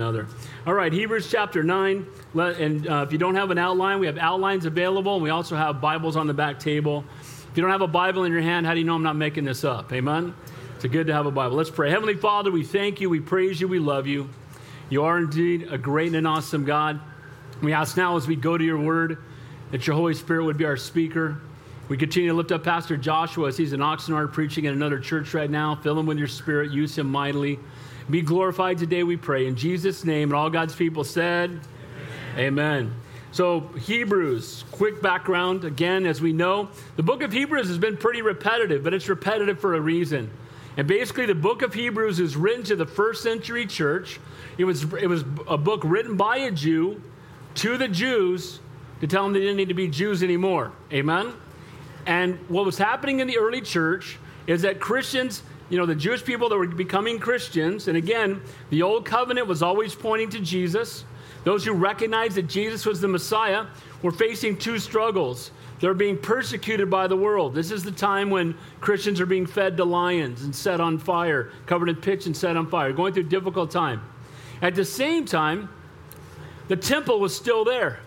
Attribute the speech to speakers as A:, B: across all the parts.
A: another. All right, Hebrews chapter 9. And uh, if you don't have an outline, we have outlines available, and we also have Bibles on the back table. If you don't have a Bible in your hand, how do you know I'm not making this up? Amen? It's good to have a Bible. Let's pray. Heavenly Father, we thank you, we praise you, we love you. You are indeed a great and an awesome God. We ask now as we go to your word that your Holy Spirit would be our speaker. We continue to lift up Pastor Joshua as he's in Oxnard preaching in another church right now. Fill him with your spirit, use him mightily. Be glorified today, we pray. In Jesus' name, and all God's people said, Amen. Amen. So, Hebrews, quick background. Again, as we know, the book of Hebrews has been pretty repetitive, but it's repetitive for a reason. And basically, the book of Hebrews is written to the first century church. It was, it was a book written by a Jew to the Jews to tell them they didn't need to be Jews anymore. Amen? And what was happening in the early church is that Christians you know, the Jewish people that were becoming Christians, and again, the old covenant was always pointing to Jesus. Those who recognized that Jesus was the Messiah were facing two struggles. They're being persecuted by the world. This is the time when Christians are being fed to lions and set on fire, covered in pitch and set on fire, going through difficult time. At the same time, the temple was still there.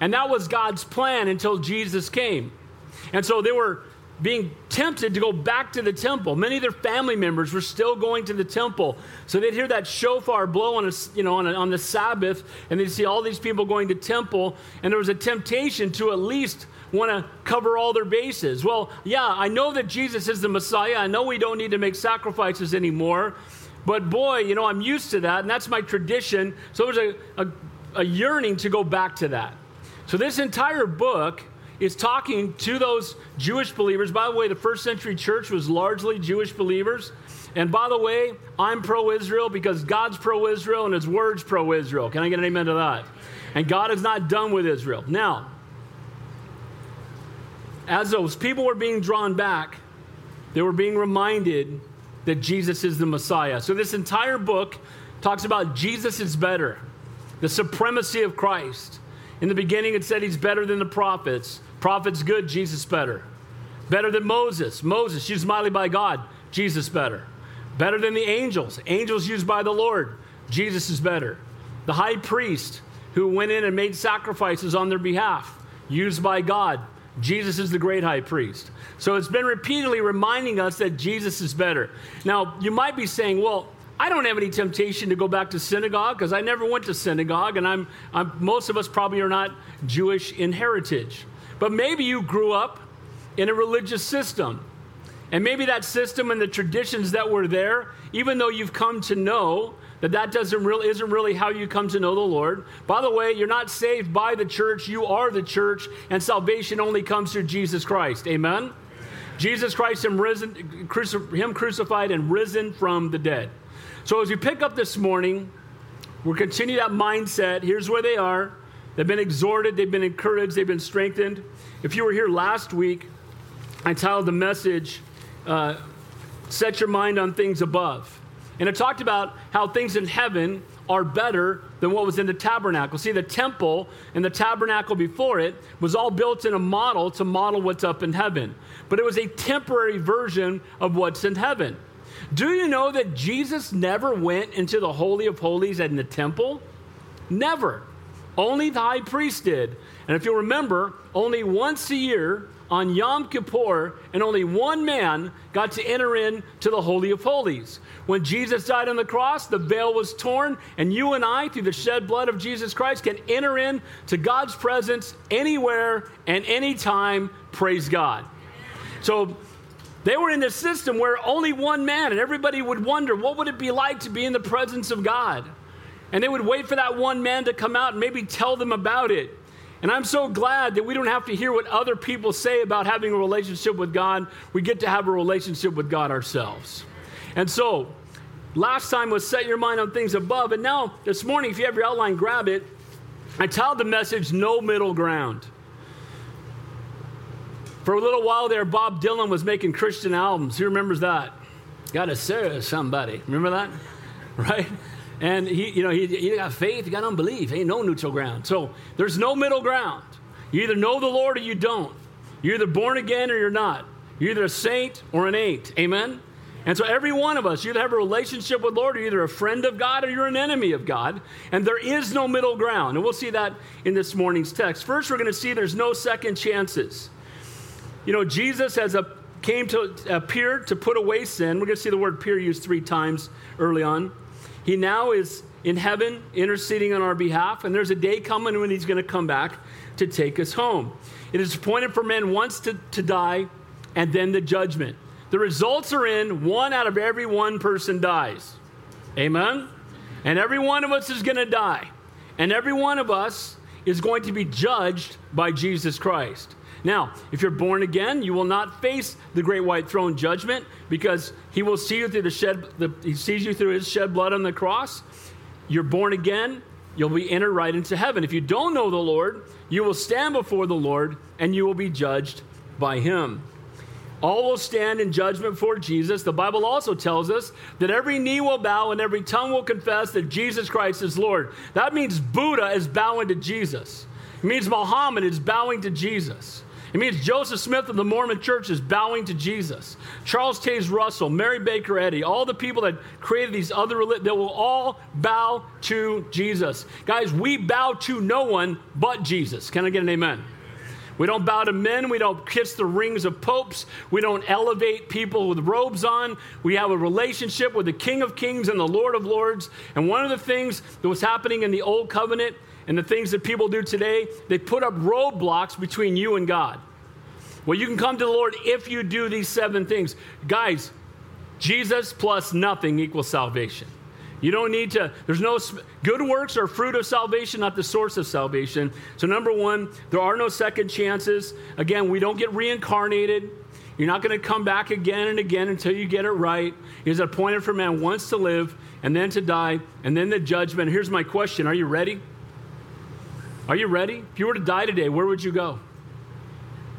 A: And that was God's plan until Jesus came. And so they were being tempted to go back to the temple. Many of their family members were still going to the temple. So they'd hear that shofar blow on, a, you know, on, a, on the Sabbath, and they'd see all these people going to temple, and there was a temptation to at least want to cover all their bases. Well, yeah, I know that Jesus is the Messiah. I know we don't need to make sacrifices anymore. But boy, you know, I'm used to that, and that's my tradition. So there's a, a, a yearning to go back to that. So this entire book is talking to those Jewish believers. By the way, the first century church was largely Jewish believers. And by the way, I'm pro Israel because God's pro Israel and his word's pro Israel. Can I get an amen to that? And God is not done with Israel. Now, as those people were being drawn back, they were being reminded that Jesus is the Messiah. So this entire book talks about Jesus is better, the supremacy of Christ. In the beginning, it said he's better than the prophets. Prophets good, Jesus better. Better than Moses. Moses used mightily by God, Jesus better. Better than the angels. Angels used by the Lord, Jesus is better. The high priest who went in and made sacrifices on their behalf, used by God, Jesus is the great high priest. So it's been repeatedly reminding us that Jesus is better. Now, you might be saying, well, I don't have any temptation to go back to synagogue because I never went to synagogue, and I'm, I'm, most of us probably are not Jewish in heritage. But maybe you grew up in a religious system. And maybe that system and the traditions that were there, even though you've come to know that that doesn't really, isn't really how you come to know the Lord. By the way, you're not saved by the church, you are the church, and salvation only comes through Jesus Christ. Amen? Jesus Christ, him, risen, him crucified and risen from the dead. So as we pick up this morning, we'll continue that mindset. Here's where they are. They've been exhorted, they've been encouraged, they've been strengthened. If you were here last week, I titled the message, uh, Set Your Mind on Things Above. And it talked about how things in heaven are better than what was in the tabernacle. See, the temple and the tabernacle before it was all built in a model to model what's up in heaven. But it was a temporary version of what's in heaven. Do you know that Jesus never went into the Holy of Holies in the temple? Never. Only the high priest did. And if you'll remember, only once a year on Yom Kippur, and only one man got to enter into the Holy of Holies. When Jesus died on the cross, the veil was torn, and you and I, through the shed blood of Jesus Christ, can enter in to God's presence anywhere and anytime. Praise God. So they were in a system where only one man, and everybody would wonder, what would it be like to be in the presence of God? And they would wait for that one man to come out and maybe tell them about it. And I'm so glad that we don't have to hear what other people say about having a relationship with God. We get to have a relationship with God ourselves. And so, last time was set your mind on things above. And now, this morning, if you have your outline, grab it. I titled the message, No Middle Ground. For a little while there, Bob Dylan was making Christian albums. Who remembers that? Gotta serve somebody. Remember that? Right? And he, you know, he, he got faith, he got unbelief. Ain't no neutral ground. So there's no middle ground. You either know the Lord or you don't. You're either born again or you're not. You're either a saint or an ain't. Amen? And so every one of us, you either have a relationship with Lord, or you're either a friend of God or you're an enemy of God. And there is no middle ground. And we'll see that in this morning's text. First, we're going to see there's no second chances. You know, Jesus has a, came to appear to put away sin. We're going to see the word appear used three times early on. He now is in heaven interceding on our behalf, and there's a day coming when he's going to come back to take us home. It is appointed for men once to, to die and then the judgment. The results are in one out of every one person dies. Amen? And every one of us is going to die. And every one of us is going to be judged by Jesus Christ. Now, if you're born again, you will not face the great white throne judgment because he will see you through the shed the, he sees you through his shed blood on the cross. You're born again, you'll be entered right into heaven. If you don't know the Lord, you will stand before the Lord and you will be judged by him. All will stand in judgment for Jesus. The Bible also tells us that every knee will bow and every tongue will confess that Jesus Christ is Lord. That means Buddha is bowing to Jesus. It means Muhammad is bowing to Jesus. It means Joseph Smith of the Mormon Church is bowing to Jesus. Charles Taze Russell, Mary Baker Eddy, all the people that created these other religions, they will all bow to Jesus. Guys, we bow to no one but Jesus. Can I get an amen? We don't bow to men. We don't kiss the rings of popes. We don't elevate people with robes on. We have a relationship with the King of Kings and the Lord of Lords. And one of the things that was happening in the Old Covenant and the things that people do today, they put up roadblocks between you and God. Well, you can come to the Lord if you do these seven things. Guys, Jesus plus nothing equals salvation. You don't need to, there's no, good works are fruit of salvation, not the source of salvation. So, number one, there are no second chances. Again, we don't get reincarnated. You're not going to come back again and again until you get it right. It is appointed for man once to live and then to die and then the judgment. Here's my question Are you ready? Are you ready? If you were to die today, where would you go?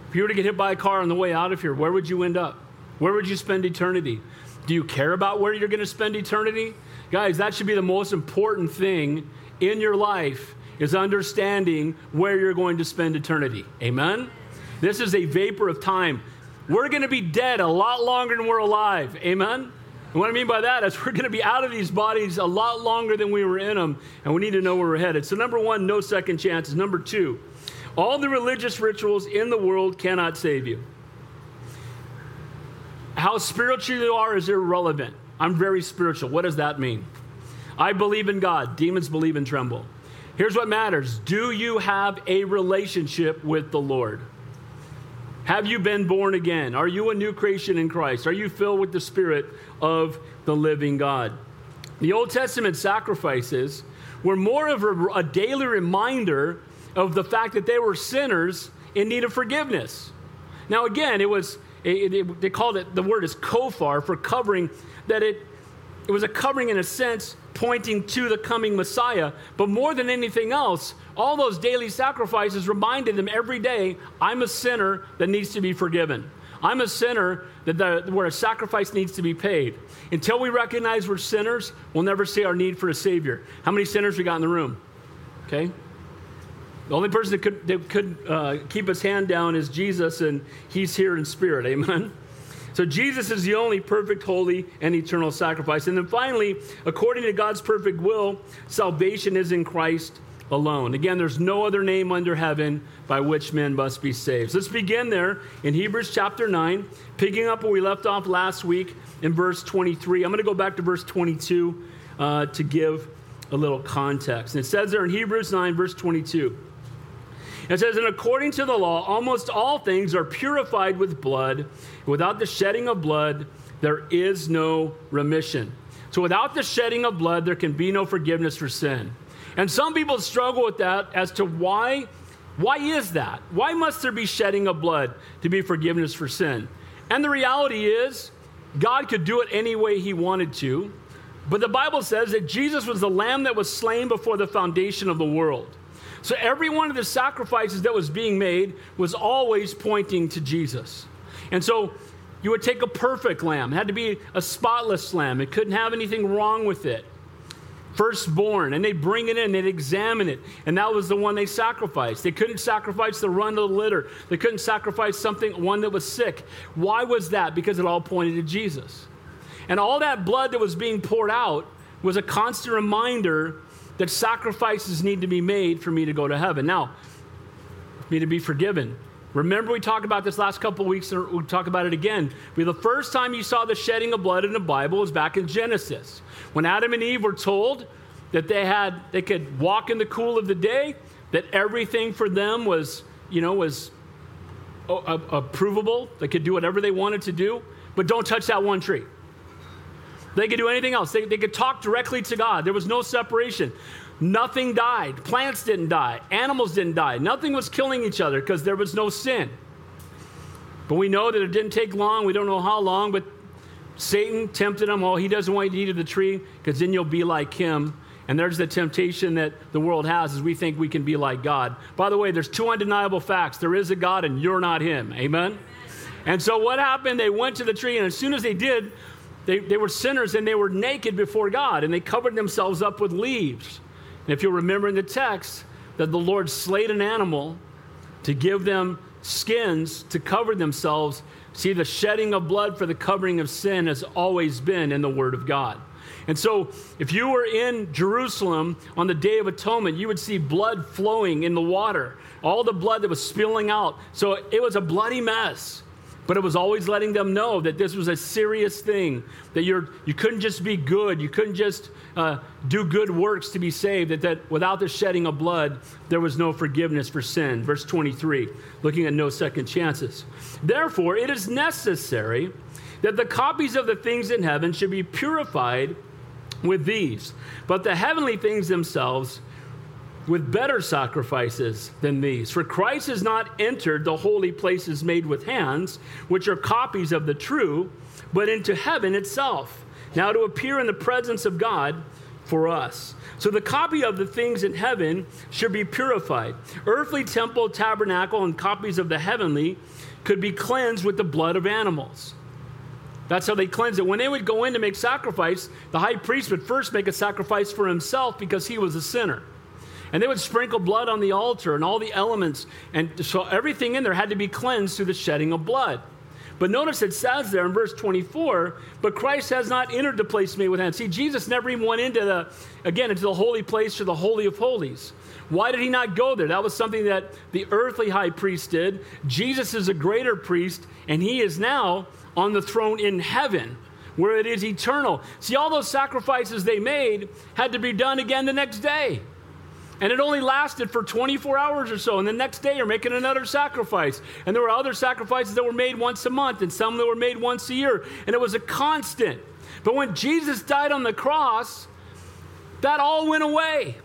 A: If you were to get hit by a car on the way out of here, where would you end up? Where would you spend eternity? Do you care about where you're going to spend eternity? Guys, that should be the most important thing in your life is understanding where you're going to spend eternity. Amen? This is a vapor of time. We're going to be dead a lot longer than we're alive. Amen? And what I mean by that is we're going to be out of these bodies a lot longer than we were in them, and we need to know where we're headed. So, number one, no second chances. Number two, all the religious rituals in the world cannot save you. How spiritual you are is irrelevant. I'm very spiritual. What does that mean? I believe in God. Demons believe and tremble. Here's what matters Do you have a relationship with the Lord? Have you been born again? Are you a new creation in Christ? Are you filled with the Spirit of the living God? The Old Testament sacrifices were more of a, a daily reminder of the fact that they were sinners in need of forgiveness. Now, again, it was, it, it, they called it, the word is kofar for covering that it, it was a covering in a sense pointing to the coming Messiah. But more than anything else, all those daily sacrifices reminded them every day I'm a sinner that needs to be forgiven. I'm a sinner that the, where a sacrifice needs to be paid. Until we recognize we're sinners, we'll never see our need for a Savior. How many sinners we got in the room? Okay? The only person that could, that could uh, keep his hand down is Jesus, and he's here in spirit. Amen? So Jesus is the only perfect, holy, and eternal sacrifice. And then finally, according to God's perfect will, salvation is in Christ alone. Again, there's no other name under heaven by which men must be saved. So let's begin there in Hebrews chapter 9, picking up where we left off last week in verse 23. I'm going to go back to verse 22 uh, to give a little context. And it says there in Hebrews 9, verse 22. It says, And according to the law, almost all things are purified with blood. Without the shedding of blood, there is no remission. So without the shedding of blood, there can be no forgiveness for sin. And some people struggle with that as to why why is that? Why must there be shedding of blood to be forgiveness for sin? And the reality is, God could do it any way he wanted to. But the Bible says that Jesus was the lamb that was slain before the foundation of the world. So every one of the sacrifices that was being made was always pointing to Jesus. And so you would take a perfect lamb, it had to be a spotless lamb, it couldn't have anything wrong with it. Firstborn, and they'd bring it in, they'd examine it, and that was the one they sacrificed. They couldn't sacrifice the run of the litter, they couldn't sacrifice something, one that was sick. Why was that? Because it all pointed to Jesus. And all that blood that was being poured out was a constant reminder that sacrifices need to be made for me to go to heaven. Now, me to be forgiven. Remember, we talked about this last couple weeks, and we'll talk about it again. The first time you saw the shedding of blood in the Bible was back in Genesis. When Adam and Eve were told that they had they could walk in the cool of the day, that everything for them was, you know, was oh, approvable. They could do whatever they wanted to do, but don't touch that one tree. They could do anything else. They, they could talk directly to God. There was no separation. Nothing died. Plants didn't die. Animals didn't die. Nothing was killing each other because there was no sin. But we know that it didn't take long. We don't know how long, but Satan tempted him. Oh, he doesn't want you to eat of the tree because then you'll be like him. And there's the temptation that the world has is we think we can be like God. By the way, there's two undeniable facts. There is a God and you're not him. Amen? And so what happened? They went to the tree, and as soon as they did, they, they were sinners and they were naked before God, and they covered themselves up with leaves. And if you'll remember in the text, that the Lord slayed an animal to give them skins to cover themselves. See, the shedding of blood for the covering of sin has always been in the Word of God. And so, if you were in Jerusalem on the Day of Atonement, you would see blood flowing in the water, all the blood that was spilling out. So, it was a bloody mess. But it was always letting them know that this was a serious thing, that you're, you couldn't just be good, you couldn't just uh, do good works to be saved, that, that without the shedding of blood, there was no forgiveness for sin. Verse 23, looking at no second chances. Therefore, it is necessary that the copies of the things in heaven should be purified with these, but the heavenly things themselves with better sacrifices than these. For Christ has not entered the holy places made with hands, which are copies of the true, but into heaven itself, now to appear in the presence of God for us. So the copy of the things in heaven should be purified. Earthly temple, tabernacle, and copies of the heavenly could be cleansed with the blood of animals. That's how they cleanse it. When they would go in to make sacrifice, the high priest would first make a sacrifice for himself because he was a sinner. And they would sprinkle blood on the altar and all the elements. And so everything in there had to be cleansed through the shedding of blood. But notice it says there in verse 24, but Christ has not entered the place made with hands. See, Jesus never even went into the, again, into the holy place or the Holy of Holies. Why did he not go there? That was something that the earthly high priest did. Jesus is a greater priest, and he is now on the throne in heaven where it is eternal. See, all those sacrifices they made had to be done again the next day. And it only lasted for 24 hours or so. And the next day, you're making another sacrifice. And there were other sacrifices that were made once a month and some that were made once a year. And it was a constant. But when Jesus died on the cross, that all went away.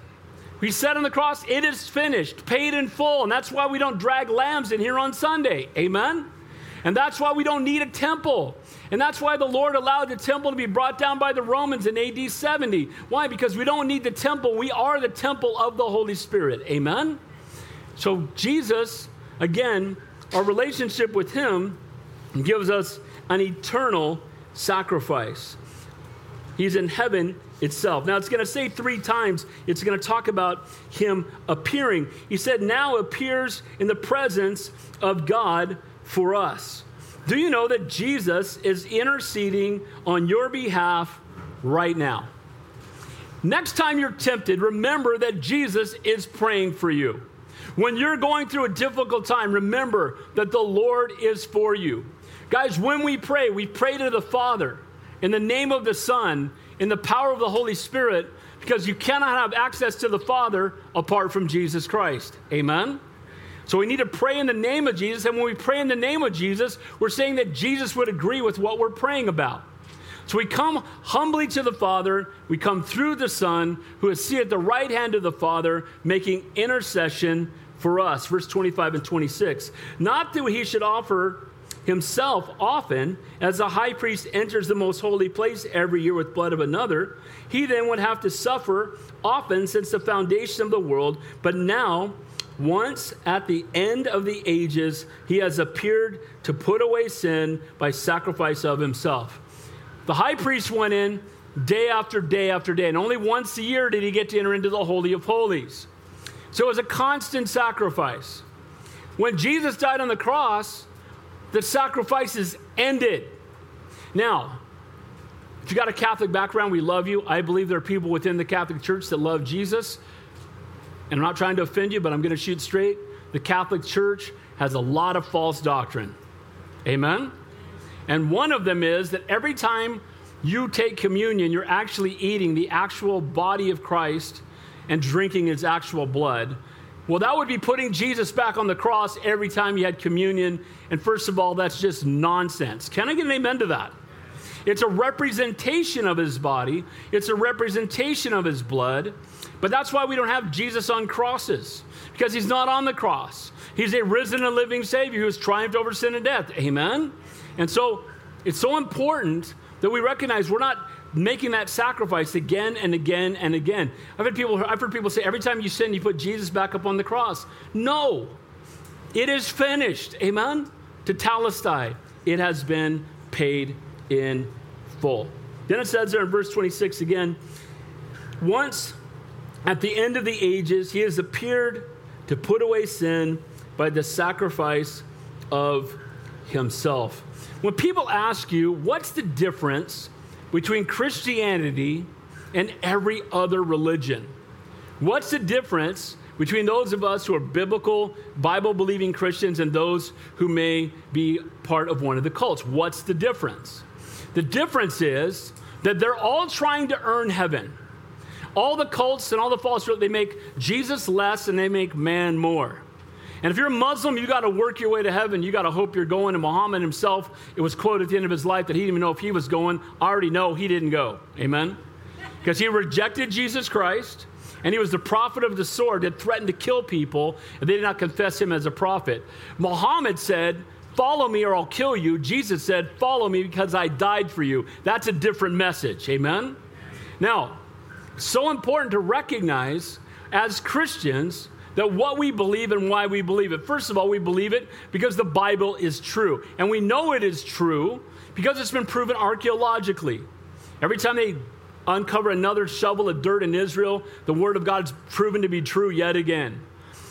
A: He said on the cross, It is finished, paid in full. And that's why we don't drag lambs in here on Sunday. Amen? And that's why we don't need a temple. And that's why the Lord allowed the temple to be brought down by the Romans in AD 70. Why? Because we don't need the temple. We are the temple of the Holy Spirit. Amen? So, Jesus, again, our relationship with Him gives us an eternal sacrifice. He's in heaven itself. Now, it's going to say three times, it's going to talk about Him appearing. He said, now appears in the presence of God for us. Do you know that Jesus is interceding on your behalf right now? Next time you're tempted, remember that Jesus is praying for you. When you're going through a difficult time, remember that the Lord is for you. Guys, when we pray, we pray to the Father in the name of the Son, in the power of the Holy Spirit, because you cannot have access to the Father apart from Jesus Christ. Amen? So we need to pray in the name of Jesus. And when we pray in the name of Jesus, we're saying that Jesus would agree with what we're praying about. So we come humbly to the Father, we come through the Son, who is seated at the right hand of the Father, making intercession for us. Verse 25 and 26. Not that he should offer himself often, as the high priest enters the most holy place every year with blood of another, he then would have to suffer often since the foundation of the world, but now once at the end of the ages, he has appeared to put away sin by sacrifice of himself. The high priest went in day after day after day, and only once a year did he get to enter into the Holy of Holies. So it was a constant sacrifice. When Jesus died on the cross, the sacrifices ended. Now, if you got a Catholic background, we love you. I believe there are people within the Catholic Church that love Jesus. And I'm not trying to offend you, but I'm going to shoot straight. The Catholic Church has a lot of false doctrine. Amen? And one of them is that every time you take communion, you're actually eating the actual body of Christ and drinking his actual blood. Well, that would be putting Jesus back on the cross every time you had communion. And first of all, that's just nonsense. Can I get an amen to that? It's a representation of his body, it's a representation of his blood. But that's why we don't have Jesus on crosses, because he's not on the cross. He's a risen and living Savior who has triumphed over sin and death. Amen? And so it's so important that we recognize we're not making that sacrifice again and again and again. I've heard people, I've heard people say every time you sin, you put Jesus back up on the cross. No, it is finished. Amen? Tetelestai, it has been paid in full. Then it says there in verse 26 again, once at the end of the ages, he has appeared to put away sin by the sacrifice of himself. When people ask you, what's the difference between Christianity and every other religion? What's the difference between those of us who are biblical, Bible believing Christians and those who may be part of one of the cults? What's the difference? The difference is that they're all trying to earn heaven. All the cults and all the false they make Jesus less and they make man more. And if you're a Muslim, you got to work your way to heaven. You got to hope you're going. And Muhammad himself, it was quoted at the end of his life that he didn't even know if he was going. I already know he didn't go. Amen? Because he rejected Jesus Christ, and he was the prophet of the sword that threatened to kill people, and they did not confess him as a prophet. Muhammad said, Follow me or I'll kill you. Jesus said, Follow me because I died for you. That's a different message. Amen? Now, so important to recognize as Christians that what we believe and why we believe it. First of all, we believe it because the Bible is true. And we know it is true because it's been proven archaeologically. Every time they uncover another shovel of dirt in Israel, the Word of God is proven to be true yet again.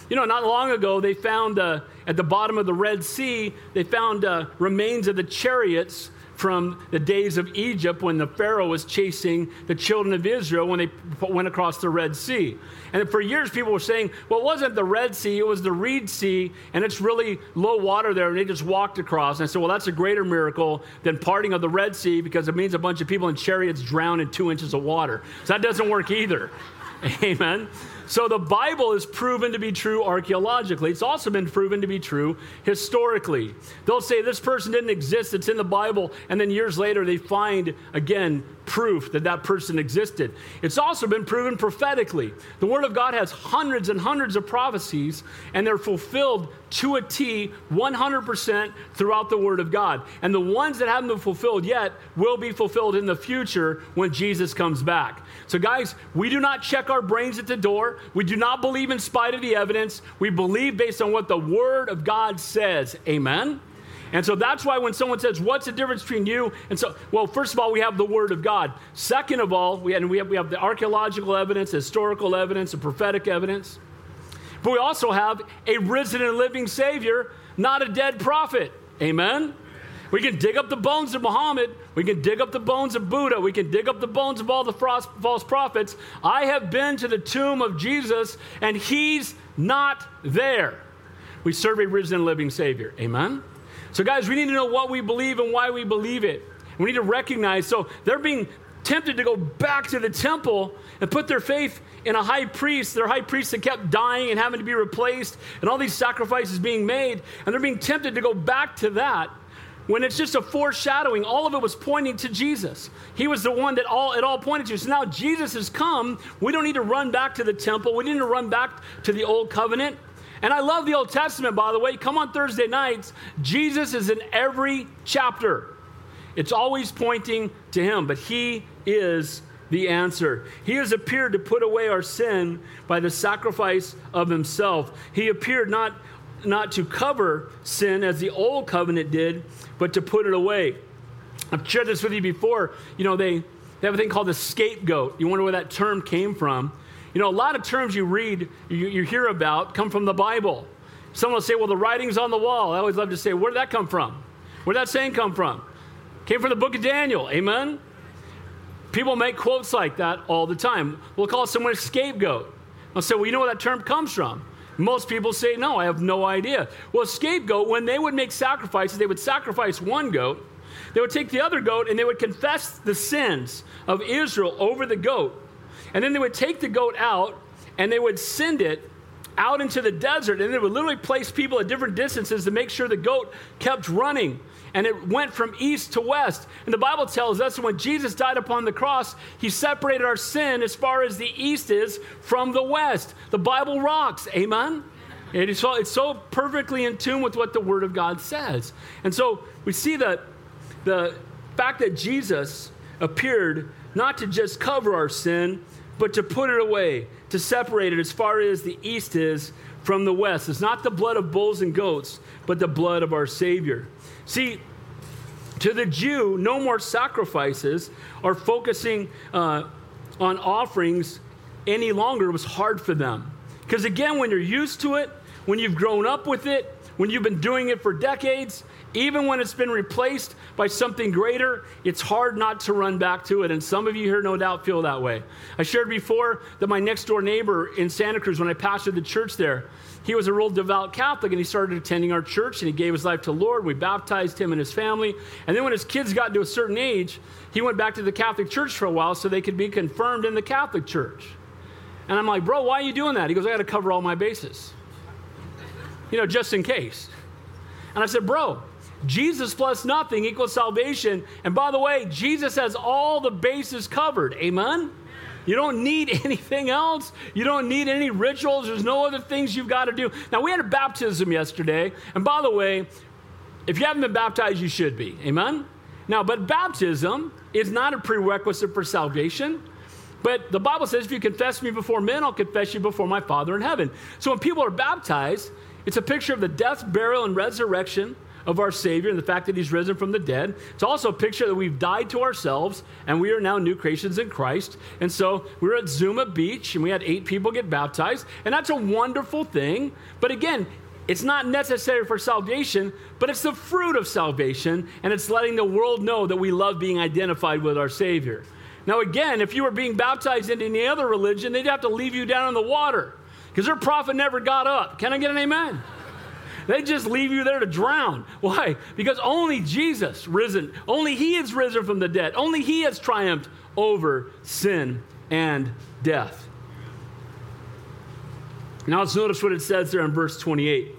A: You know, not long ago, they found uh, at the bottom of the Red Sea, they found uh, remains of the chariots from the days of Egypt when the Pharaoh was chasing the children of Israel when they went across the Red Sea. And for years, people were saying, well, it wasn't the Red Sea, it was the Reed Sea, and it's really low water there, and they just walked across. And I said, well, that's a greater miracle than parting of the Red Sea because it means a bunch of people in chariots drown in two inches of water. So that doesn't work either. Amen. So the Bible is proven to be true archaeologically. It's also been proven to be true historically. They'll say this person didn't exist, it's in the Bible, and then years later they find again proof that that person existed. It's also been proven prophetically. The Word of God has hundreds and hundreds of prophecies, and they're fulfilled to a T 100% throughout the Word of God. And the ones that haven't been fulfilled yet will be fulfilled in the future when Jesus comes back. So, guys, we do not check our brains at the door. We do not believe in spite of the evidence. We believe based on what the Word of God says. Amen? And so that's why when someone says, What's the difference between you? And so, well, first of all, we have the Word of God. Second of all, we, and we, have, we have the archaeological evidence, historical evidence, and prophetic evidence. But we also have a risen and living Savior, not a dead prophet. Amen? We can dig up the bones of Muhammad. We can dig up the bones of Buddha. We can dig up the bones of all the false prophets. I have been to the tomb of Jesus, and he's not there. We serve a risen and living Savior. Amen? So, guys, we need to know what we believe and why we believe it. We need to recognize. So, they're being tempted to go back to the temple and put their faith in a high priest, their high priest that kept dying and having to be replaced, and all these sacrifices being made. And they're being tempted to go back to that when it's just a foreshadowing. All of it was pointing to Jesus. He was the one that all it all pointed to. So now Jesus has come. We don't need to run back to the temple. We need to run back to the old covenant. And I love the Old Testament, by the way. Come on Thursday nights. Jesus is in every chapter. It's always pointing to him, but he is the answer. He has appeared to put away our sin by the sacrifice of himself. He appeared not, not to cover sin as the old covenant did, but to put it away. I've shared this with you before. You know, they, they have a thing called the scapegoat. You wonder where that term came from. You know, a lot of terms you read, you, you hear about, come from the Bible. Someone will say, well, the writing's on the wall. I always love to say, where did that come from? Where did that saying come from? Came from the book of Daniel. Amen? People make quotes like that all the time. We'll call someone a scapegoat. I'll say, well, you know where that term comes from? Most people say, no, I have no idea. Well, scapegoat, when they would make sacrifices, they would sacrifice one goat. They would take the other goat and they would confess the sins of Israel over the goat. And then they would take the goat out and they would send it out into the desert. And they would literally place people at different distances to make sure the goat kept running and it went from east to west. And the Bible tells us when Jesus died upon the cross, he separated our sin as far as the east is from the west. The Bible rocks. Amen? It is so, it's so perfectly in tune with what the Word of God says. And so we see that the fact that Jesus appeared not to just cover our sin, but to put it away, to separate it as far as the east is from the west. It's not the blood of bulls and goats, but the blood of our Savior. See, to the Jew, no more sacrifices or focusing uh, on offerings any longer was hard for them. Because again, when you're used to it, when you've grown up with it, when you've been doing it for decades, even when it's been replaced by something greater, it's hard not to run back to it. And some of you here, no doubt, feel that way. I shared before that my next door neighbor in Santa Cruz, when I pastored the church there, he was a real devout Catholic and he started attending our church and he gave his life to the Lord. We baptized him and his family. And then when his kids got to a certain age, he went back to the Catholic Church for a while so they could be confirmed in the Catholic Church. And I'm like, bro, why are you doing that? He goes, I got to cover all my bases. You know, just in case. And I said, bro, Jesus plus nothing equals salvation. And by the way, Jesus has all the bases covered. Amen? You don't need anything else. You don't need any rituals. There's no other things you've got to do. Now, we had a baptism yesterday. And by the way, if you haven't been baptized, you should be. Amen? Now, but baptism is not a prerequisite for salvation. But the Bible says, if you confess me before men, I'll confess you before my Father in heaven. So when people are baptized, it's a picture of the death, burial, and resurrection of our Savior and the fact that He's risen from the dead. It's also a picture that we've died to ourselves and we are now new creations in Christ. And so we were at Zuma Beach and we had eight people get baptized, and that's a wonderful thing. But again, it's not necessary for salvation, but it's the fruit of salvation, and it's letting the world know that we love being identified with our Savior. Now, again, if you were being baptized into any other religion, they'd have to leave you down in the water because their prophet never got up. Can I get an amen? They just leave you there to drown. Why? Because only Jesus risen, only He is risen from the dead, only He has triumphed over sin and death. Now let's notice what it says there in verse 28.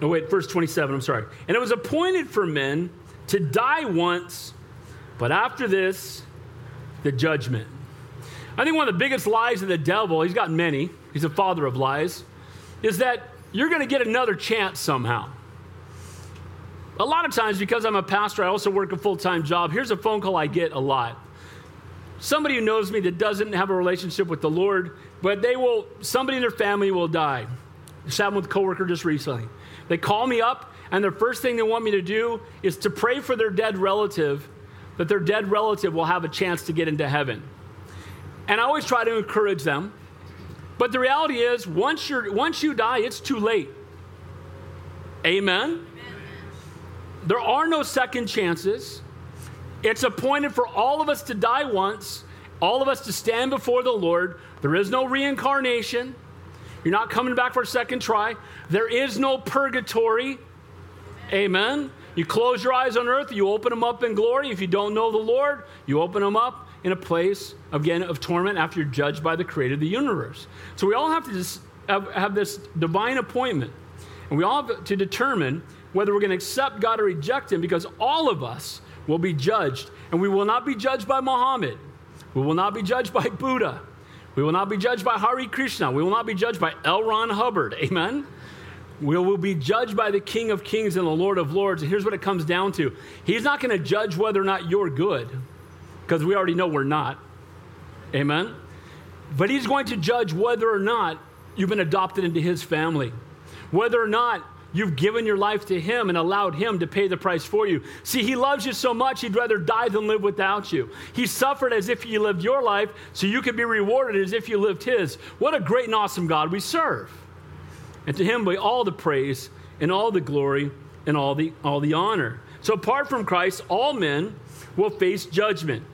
A: No, wait, verse 27, I'm sorry. And it was appointed for men to die once, but after this, the judgment. I think one of the biggest lies of the devil, he's got many, he's a father of lies, is that you're going to get another chance somehow. A lot of times, because I'm a pastor, I also work a full time job. Here's a phone call I get a lot. Somebody who knows me that doesn't have a relationship with the Lord, but they will, somebody in their family will die. This happened with a coworker just recently. They call me up, and the first thing they want me to do is to pray for their dead relative, that their dead relative will have a chance to get into heaven. And I always try to encourage them. But the reality is, once, you're, once you die, it's too late. Amen? Amen? There are no second chances. It's appointed for all of us to die once, all of us to stand before the Lord. There is no reincarnation. You're not coming back for a second try. There is no purgatory. Amen. Amen. You close your eyes on earth, you open them up in glory. If you don't know the Lord, you open them up in a place, again, of torment after you're judged by the creator of the universe. So we all have to just have, have this divine appointment. And we all have to determine whether we're going to accept God or reject Him because all of us will be judged. And we will not be judged by Muhammad. We will not be judged by Buddha. We will not be judged by Hare Krishna. We will not be judged by L. Ron Hubbard. Amen? We will be judged by the King of Kings and the Lord of Lords. And here's what it comes down to He's not going to judge whether or not you're good because we already know we're not. Amen? But he's going to judge whether or not you've been adopted into his family, whether or not you've given your life to him and allowed him to pay the price for you. See, he loves you so much, he'd rather die than live without you. He suffered as if you lived your life so you could be rewarded as if you lived his. What a great and awesome God we serve. And to him be all the praise and all the glory and all the, all the honor. So, apart from Christ, all men will face judgment.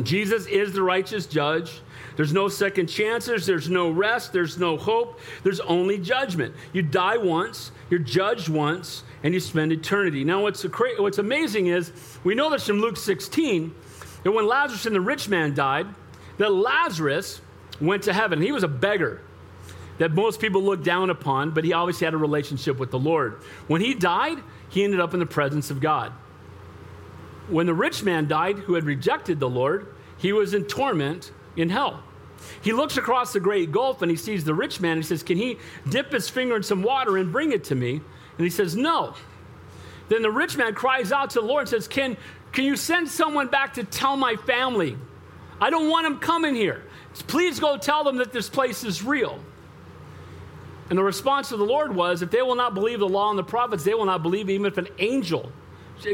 A: Jesus is the righteous judge. There's no second chances, there's no rest, there's no hope, there's only judgment. You die once, you're judged once, and you spend eternity. Now, what's, what's amazing is we know this from Luke 16 that when Lazarus and the rich man died, that Lazarus went to heaven. He was a beggar that most people look down upon, but he obviously had a relationship with the Lord. When he died, he ended up in the presence of God. When the rich man died, who had rejected the Lord, he was in torment in hell. He looks across the great gulf and he sees the rich man. He says, Can he dip his finger in some water and bring it to me? And he says, No. Then the rich man cries out to the Lord and says, Can, can you send someone back to tell my family? I don't want them coming here. Please go tell them that this place is real. And the response of the Lord was, If they will not believe the law and the prophets, they will not believe even if an angel.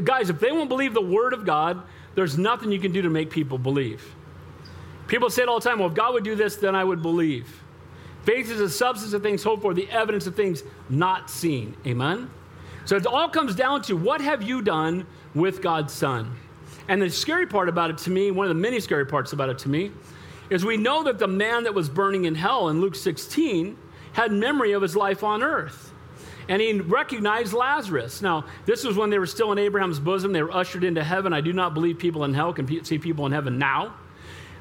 A: Guys, if they won't believe the word of God, there's nothing you can do to make people believe. People say it all the time well, if God would do this, then I would believe. Faith is the substance of things hoped for, the evidence of things not seen. Amen? So it all comes down to what have you done with God's Son? And the scary part about it to me, one of the many scary parts about it to me, is we know that the man that was burning in hell in Luke 16 had memory of his life on earth. And he recognized Lazarus. Now, this was when they were still in Abraham's bosom. They were ushered into heaven. I do not believe people in hell can see people in heaven now.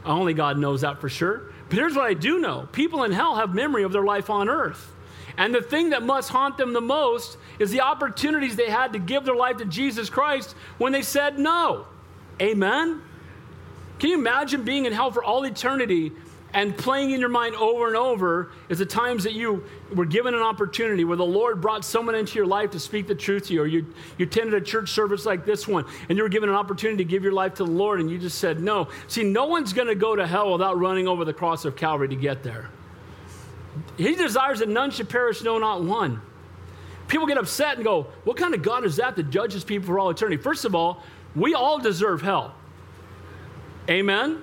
A: Only God knows that for sure. But here's what I do know people in hell have memory of their life on earth. And the thing that must haunt them the most is the opportunities they had to give their life to Jesus Christ when they said no. Amen? Can you imagine being in hell for all eternity and playing in your mind over and over is the times that you were given an opportunity where the Lord brought someone into your life to speak the truth to you, or you, you attended a church service like this one, and you were given an opportunity to give your life to the Lord, and you just said no. See, no one's going to go to hell without running over the cross of Calvary to get there. He desires that none should perish, no, not one. People get upset and go, What kind of God is that that judges people for all eternity? First of all, we all deserve hell. Amen?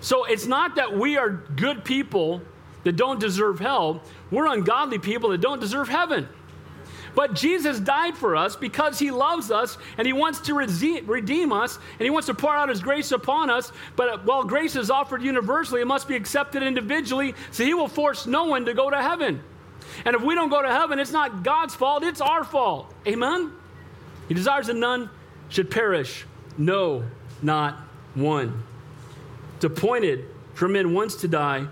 A: So it's not that we are good people that don't deserve hell, we're ungodly people that don't deserve heaven. But Jesus died for us because he loves us and he wants to redeem us and he wants to pour out his grace upon us. But while grace is offered universally, it must be accepted individually. So he will force no one to go to heaven. And if we don't go to heaven, it's not God's fault, it's our fault. Amen? He desires that none should perish. No, not one. It's appointed for men once to die,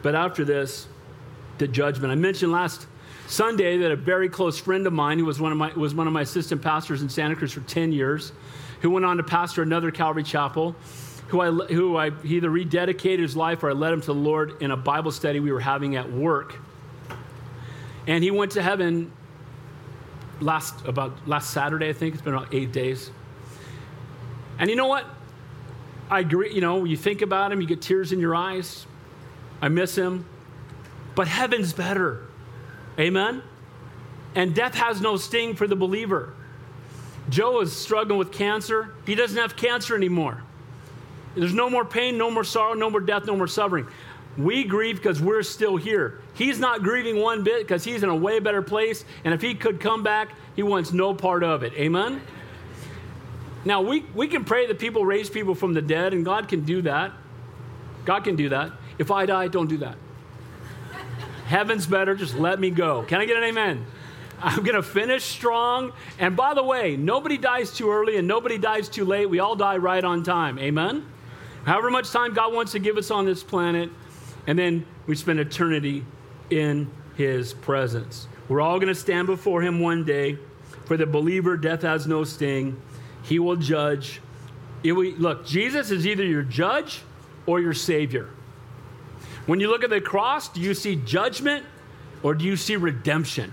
A: but after this, the judgment. I mentioned last Sunday that a very close friend of mine, who was one of my, was one of my assistant pastors in Santa Cruz for 10 years, who went on to pastor another Calvary chapel, who I, who I he either rededicated his life or I led him to the Lord in a Bible study we were having at work. And he went to heaven last about last Saturday, I think. It's been about eight days. And you know what? I agree, you know, you think about him, you get tears in your eyes. I miss him. But heaven's better. Amen? And death has no sting for the believer. Joe is struggling with cancer. He doesn't have cancer anymore. There's no more pain, no more sorrow, no more death, no more suffering. We grieve because we're still here. He's not grieving one bit because he's in a way better place. And if he could come back, he wants no part of it. Amen? Now, we, we can pray that people raise people from the dead, and God can do that. God can do that. If I die, don't do that. Heaven's better, just let me go. Can I get an amen? I'm going to finish strong. And by the way, nobody dies too early and nobody dies too late. We all die right on time. Amen? However much time God wants to give us on this planet, and then we spend eternity in His presence. We're all going to stand before Him one day. For the believer, death has no sting. He will judge. Will, look, Jesus is either your judge or your savior. When you look at the cross, do you see judgment or do you see redemption?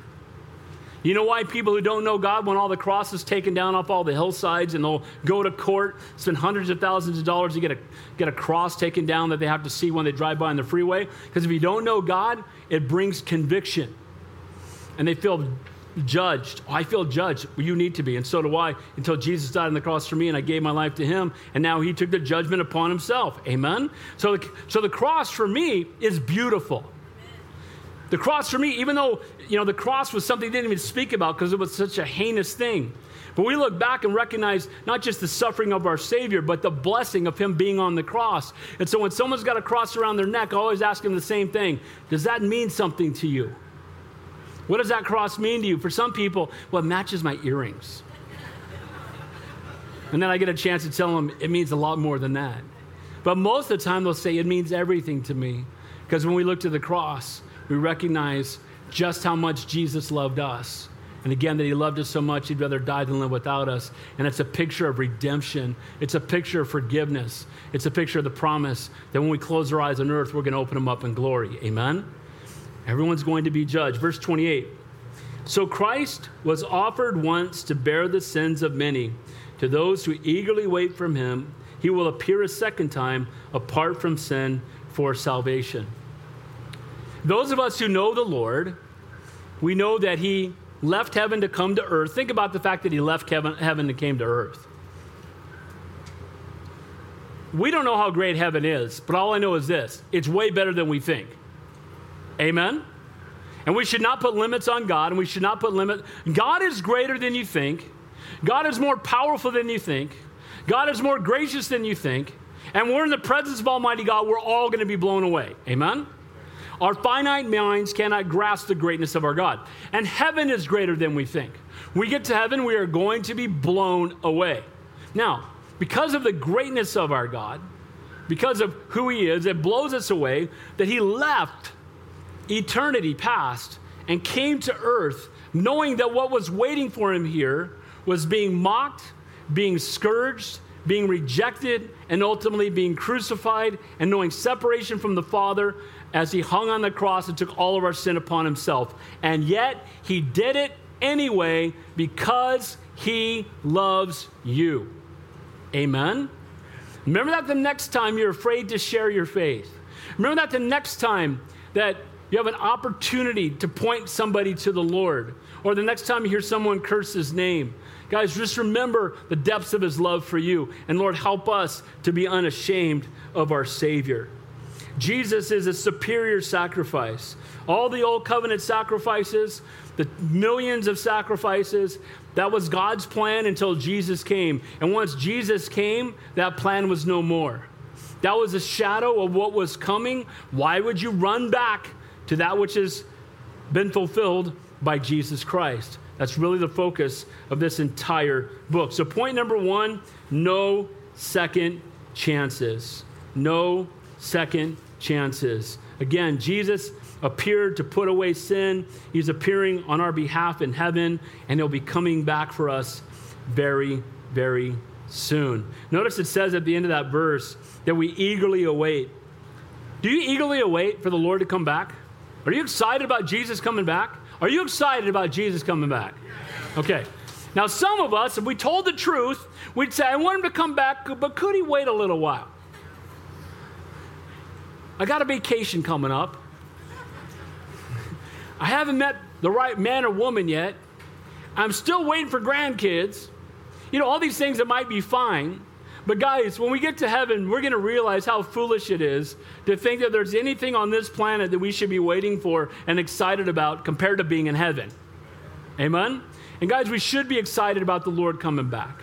A: You know why people who don't know God want all the crosses taken down off all the hillsides and they'll go to court, spend hundreds of thousands of dollars to get a, get a cross taken down that they have to see when they drive by on the freeway? Because if you don't know God, it brings conviction. And they feel judged. I feel judged. Well, you need to be, and so do I, until Jesus died on the cross for me and I gave my life to him, and now he took the judgment upon himself. Amen? So the, so the cross for me is beautiful. The cross for me, even though, you know, the cross was something they didn't even speak about because it was such a heinous thing. But we look back and recognize not just the suffering of our Savior, but the blessing of Him being on the cross. And so when someone's got a cross around their neck, I always ask them the same thing Does that mean something to you? What does that cross mean to you? For some people, well, it matches my earrings. and then I get a chance to tell them it means a lot more than that. But most of the time, they'll say it means everything to me. Because when we look to the cross, we recognize just how much Jesus loved us. And again, that he loved us so much, he'd rather die than live without us. And it's a picture of redemption. It's a picture of forgiveness. It's a picture of the promise that when we close our eyes on earth, we're going to open them up in glory. Amen? Everyone's going to be judged. Verse 28. So Christ was offered once to bear the sins of many. To those who eagerly wait from him, he will appear a second time apart from sin for salvation. Those of us who know the Lord, we know that he left heaven to come to earth. Think about the fact that he left heaven, heaven and came to earth. We don't know how great heaven is, but all I know is this it's way better than we think. Amen? And we should not put limits on God, and we should not put limit. God is greater than you think. God is more powerful than you think. God is more gracious than you think. And we're in the presence of Almighty God, we're all going to be blown away. Amen? Our finite minds cannot grasp the greatness of our God. And heaven is greater than we think. We get to heaven, we are going to be blown away. Now, because of the greatness of our God, because of who He is, it blows us away that He left eternity past and came to earth knowing that what was waiting for Him here was being mocked, being scourged, being rejected, and ultimately being crucified, and knowing separation from the Father as he hung on the cross and took all of our sin upon himself. And yet, he did it anyway because he loves you. Amen? Remember that the next time you're afraid to share your faith. Remember that the next time that you have an opportunity to point somebody to the Lord, or the next time you hear someone curse his name. Guys, just remember the depths of his love for you. And Lord, help us to be unashamed of our Savior. Jesus is a superior sacrifice. All the old covenant sacrifices, the millions of sacrifices, that was God's plan until Jesus came. And once Jesus came, that plan was no more. That was a shadow of what was coming. Why would you run back to that which has been fulfilled by Jesus Christ? That's really the focus of this entire book. So, point number one no second chances. No second chances. Again, Jesus appeared to put away sin. He's appearing on our behalf in heaven, and he'll be coming back for us very, very soon. Notice it says at the end of that verse that we eagerly await. Do you eagerly await for the Lord to come back? Are you excited about Jesus coming back? Are you excited about Jesus coming back? Okay. Now, some of us, if we told the truth, we'd say, I want him to come back, but could he wait a little while? I got a vacation coming up. I haven't met the right man or woman yet. I'm still waiting for grandkids. You know, all these things that might be fine. But guys, when we get to heaven, we're going to realize how foolish it is to think that there's anything on this planet that we should be waiting for and excited about compared to being in heaven. Amen? And guys, we should be excited about the Lord coming back.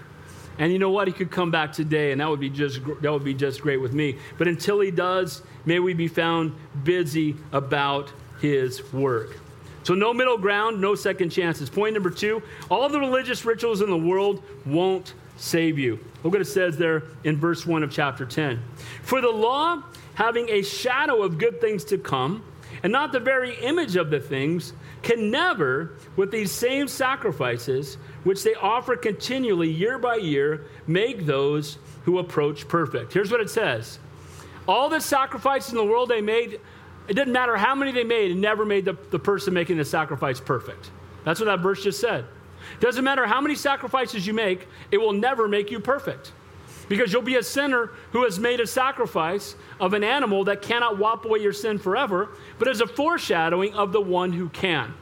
A: And you know what? He could come back today, and that would be just that would be just great with me. But until he does, may we be found busy about his work. So no middle ground, no second chances. Point number two: all the religious rituals in the world won't save you. Look what it says there in verse one of chapter ten. For the law, having a shadow of good things to come, and not the very image of the things, can never, with these same sacrifices, which they offer continually year by year, make those who approach perfect. Here's what it says All the sacrifices in the world they made, it didn't matter how many they made, it never made the, the person making the sacrifice perfect. That's what that verse just said. Doesn't matter how many sacrifices you make, it will never make you perfect. Because you'll be a sinner who has made a sacrifice of an animal that cannot wipe away your sin forever, but is a foreshadowing of the one who can.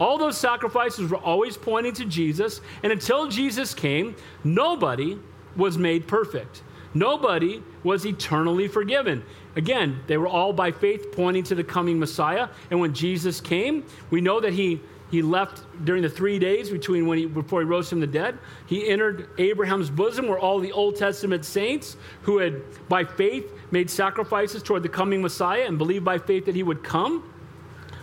A: All those sacrifices were always pointing to Jesus, and until Jesus came, nobody was made perfect. Nobody was eternally forgiven. Again, they were all by faith pointing to the coming Messiah. And when Jesus came, we know that he he left during the three days between when he, before he rose from the dead. He entered Abraham's bosom, where all the Old Testament saints who had, by faith, made sacrifices toward the coming Messiah and believed by faith that he would come.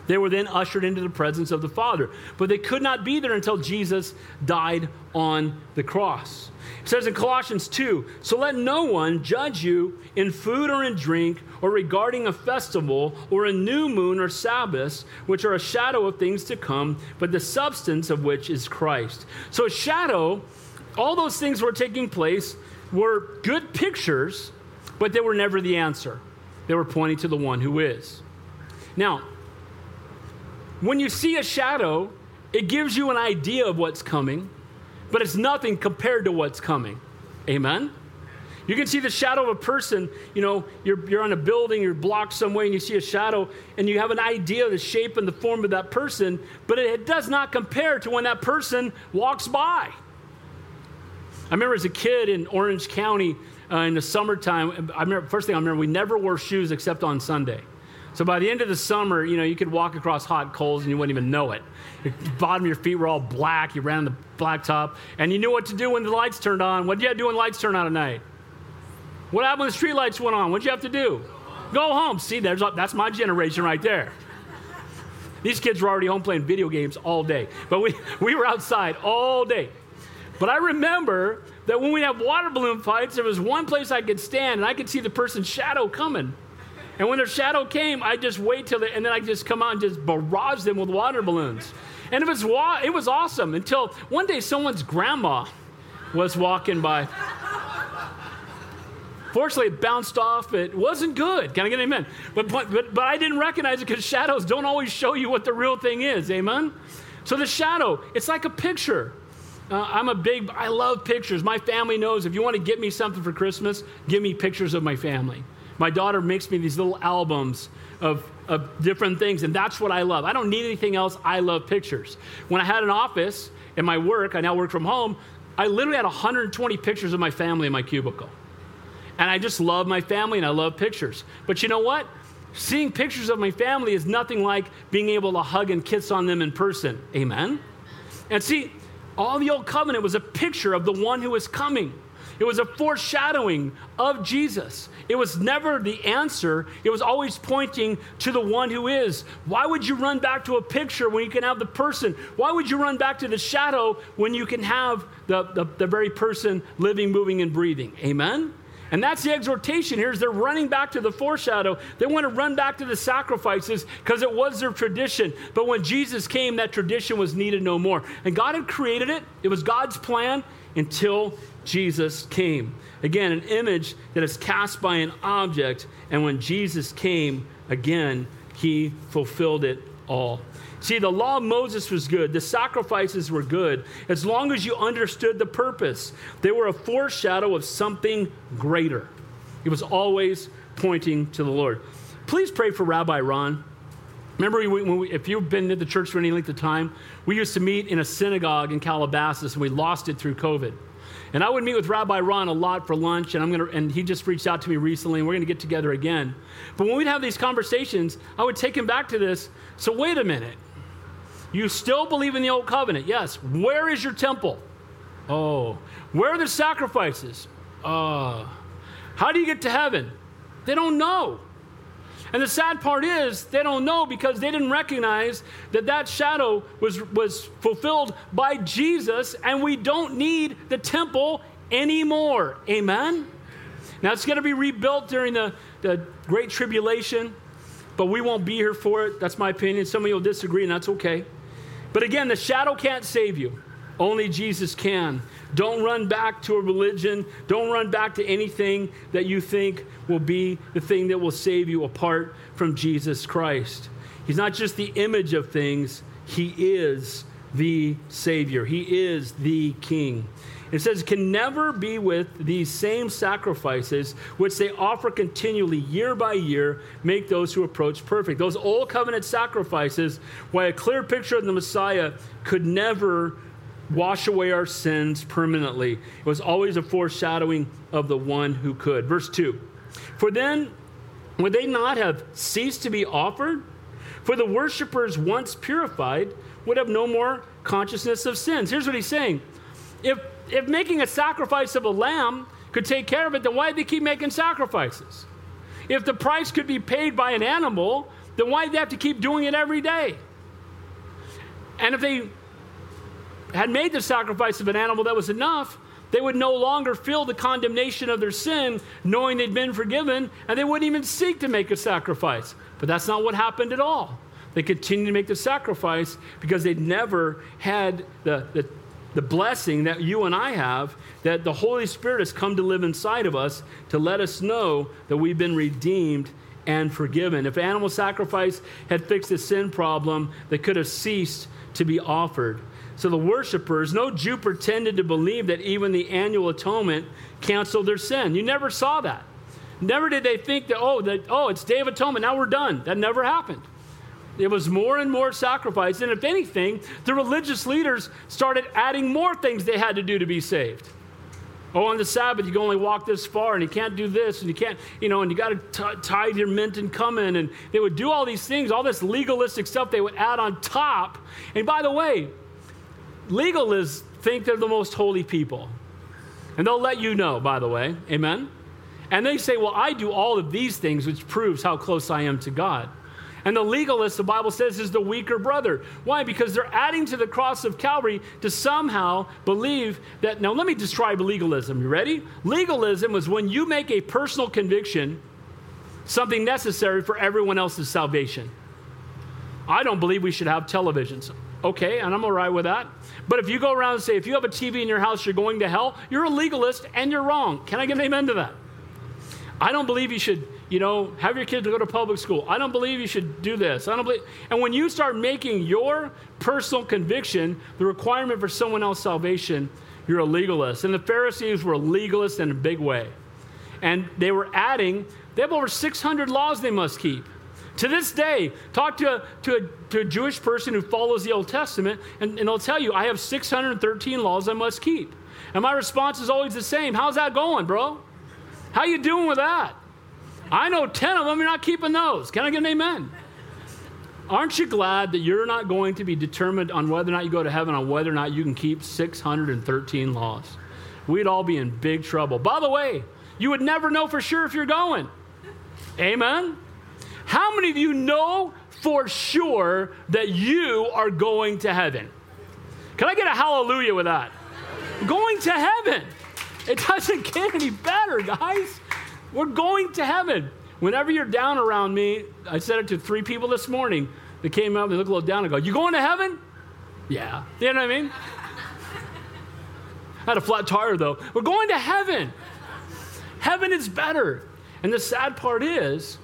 A: They were then ushered into the presence of the Father. But they could not be there until Jesus died on the cross. It says in Colossians 2 So let no one judge you in food or in drink, or regarding a festival, or a new moon or Sabbaths, which are a shadow of things to come, but the substance of which is Christ. So, a shadow, all those things were taking place, were good pictures, but they were never the answer. They were pointing to the one who is. Now, when you see a shadow, it gives you an idea of what's coming but it's nothing compared to what's coming. Amen? You can see the shadow of a person, you know, you're, you're on a building, you're blocked some way, and you see a shadow, and you have an idea of the shape and the form of that person, but it, it does not compare to when that person walks by. I remember as a kid in Orange County uh, in the summertime, I remember, first thing I remember, we never wore shoes except on Sunday. So by the end of the summer, you know, you could walk across hot coals and you wouldn't even know it. The bottom of your feet were all black. You ran on the blacktop, and you knew what to do when the lights turned on. What did you do when lights turned on at night? What happened when the street lights went on? What did you have to do? Go home. See, there's, that's my generation right there. These kids were already home playing video games all day, but we, we were outside all day. But I remember that when we have water balloon fights, there was one place I could stand and I could see the person's shadow coming. And when their shadow came, I just wait till they, and then I just come out and just barrage them with water balloons. And it was, it was awesome until one day someone's grandma was walking by. Fortunately, it bounced off. It wasn't good. Can I get an amen? But, but, but I didn't recognize it because shadows don't always show you what the real thing is. Amen? So the shadow, it's like a picture. Uh, I'm a big, I love pictures. My family knows if you want to get me something for Christmas, give me pictures of my family. My daughter makes me these little albums of, of different things, and that's what I love. I don't need anything else. I love pictures. When I had an office in my work, I now work from home, I literally had 120 pictures of my family in my cubicle. And I just love my family and I love pictures. But you know what? Seeing pictures of my family is nothing like being able to hug and kiss on them in person. Amen? And see, all the old covenant was a picture of the one who is coming. It was a foreshadowing of Jesus. It was never the answer, it was always pointing to the one who is. Why would you run back to a picture when you can have the person? Why would you run back to the shadow when you can have the, the, the very person living, moving, and breathing? Amen? And that's the exhortation here is they're running back to the foreshadow. They want to run back to the sacrifices because it was their tradition. But when Jesus came, that tradition was needed no more. And God had created it. It was God's plan until Jesus came. Again, an image that is cast by an object, and when Jesus came, again, he fulfilled it all. See, the law of Moses was good. The sacrifices were good as long as you understood the purpose. They were a foreshadow of something greater. It was always pointing to the Lord. Please pray for Rabbi Ron. Remember, we, if you've been to the church for any length of time, we used to meet in a synagogue in Calabasas, and we lost it through COVID. And I would meet with Rabbi Ron a lot for lunch, and I'm gonna and he just reached out to me recently, and we're gonna get together again. But when we'd have these conversations, I would take him back to this. So wait a minute. You still believe in the old covenant? Yes. Where is your temple? Oh. Where are the sacrifices? Uh. How do you get to heaven? They don't know. And the sad part is, they don't know because they didn't recognize that that shadow was, was fulfilled by Jesus, and we don't need the temple anymore. Amen? Now, it's going to be rebuilt during the, the Great Tribulation, but we won't be here for it. That's my opinion. Some of you will disagree, and that's okay. But again, the shadow can't save you, only Jesus can. Don't run back to a religion. Don't run back to anything that you think will be the thing that will save you apart from Jesus Christ. He's not just the image of things, He is the Savior, He is the King. It says, can never be with these same sacrifices which they offer continually year by year, make those who approach perfect. Those old covenant sacrifices, why a clear picture of the Messiah, could never wash away our sins permanently. It was always a foreshadowing of the one who could. Verse 2 For then would they not have ceased to be offered? For the worshippers, once purified, would have no more consciousness of sins. Here's what he's saying if, if making a sacrifice of a lamb could take care of it, then why did they keep making sacrifices? If the price could be paid by an animal, then why did they have to keep doing it every day? And if they had made the sacrifice of an animal that was enough, they would no longer feel the condemnation of their sin, knowing they'd been forgiven, and they wouldn't even seek to make a sacrifice. But that's not what happened at all. They continued to make the sacrifice because they'd never had the, the, the blessing that you and I have, that the Holy Spirit has come to live inside of us to let us know that we've been redeemed and forgiven. If animal sacrifice had fixed the sin problem, they could have ceased to be offered. So the worshipers, no Jew pretended to believe that even the annual atonement canceled their sin. You never saw that. Never did they think that, oh, that, oh, it's Day of Atonement, now we're done. That never happened. It was more and more sacrifice. And if anything, the religious leaders started adding more things they had to do to be saved. Oh, on the Sabbath, you can only walk this far, and you can't do this, and you can't, you know, and you got to tithe your mint and cumin. And they would do all these things, all this legalistic stuff they would add on top. And by the way, legalists think they're the most holy people. And they'll let you know, by the way. Amen? And they say, well, I do all of these things, which proves how close I am to God. And the legalist, the Bible says, is the weaker brother. Why? Because they're adding to the cross of Calvary to somehow believe that. Now, let me describe legalism. You ready? Legalism is when you make a personal conviction something necessary for everyone else's salvation. I don't believe we should have televisions. Okay, and I'm all right with that. But if you go around and say, if you have a TV in your house, you're going to hell, you're a legalist and you're wrong. Can I get an amen to that? I don't believe you should you know, have your kids go to public school. I don't believe you should do this. I don't believe. And when you start making your personal conviction the requirement for someone else's salvation, you're a legalist. And the Pharisees were legalists in a big way. And they were adding, they have over 600 laws they must keep. To this day, talk to a, to a, to a Jewish person who follows the Old Testament, and, and they'll tell you, I have 613 laws I must keep. And my response is always the same. How's that going, bro? How you doing with that? I know 10 of them, you're not keeping those. Can I get an amen? Aren't you glad that you're not going to be determined on whether or not you go to heaven, on whether or not you can keep 613 laws? We'd all be in big trouble. By the way, you would never know for sure if you're going. Amen? How many of you know for sure that you are going to heaven? Can I get a hallelujah with that? Going to heaven. It doesn't get any better, guys. We're going to heaven. Whenever you're down around me, I said it to three people this morning. They came up, they looked a little down and go, You going to heaven? Yeah. You know what I mean? I had a flat tire though. We're going to heaven. Heaven is better. And the sad part is,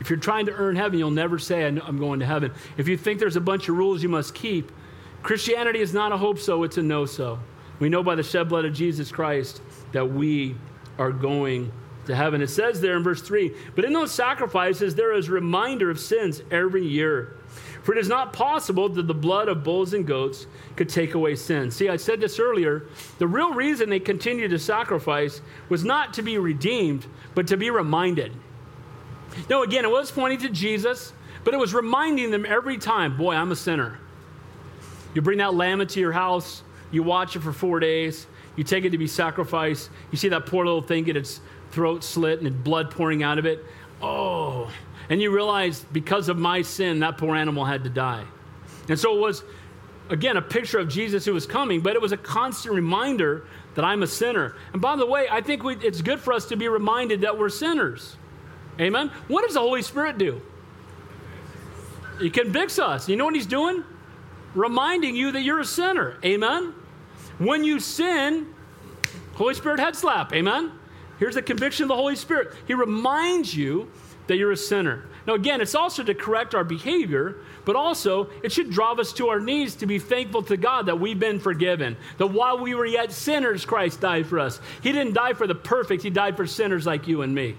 A: if you're trying to earn heaven, you'll never say, I'm going to heaven. If you think there's a bunch of rules you must keep, Christianity is not a hope so, it's a no so. We know by the shed blood of Jesus Christ that we are going to heaven. It says there in verse 3 But in those sacrifices, there is reminder of sins every year. For it is not possible that the blood of bulls and goats could take away sins. See, I said this earlier. The real reason they continued to sacrifice was not to be redeemed, but to be reminded. Now, again, it was pointing to Jesus, but it was reminding them every time boy, I'm a sinner. You bring that lamb into your house, you watch it for four days, you take it to be sacrificed, you see that poor little thing get its throat slit and blood pouring out of it. Oh, and you realize because of my sin, that poor animal had to die. And so it was, again, a picture of Jesus who was coming, but it was a constant reminder that I'm a sinner. And by the way, I think we, it's good for us to be reminded that we're sinners. Amen? What does the Holy Spirit do? He convicts us. You know what he's doing? Reminding you that you're a sinner. Amen? When you sin, Holy Spirit head slap. Amen? Here's the conviction of the Holy Spirit. He reminds you that you're a sinner. Now, again, it's also to correct our behavior, but also it should drive us to our knees to be thankful to God that we've been forgiven. That while we were yet sinners, Christ died for us. He didn't die for the perfect, He died for sinners like you and me.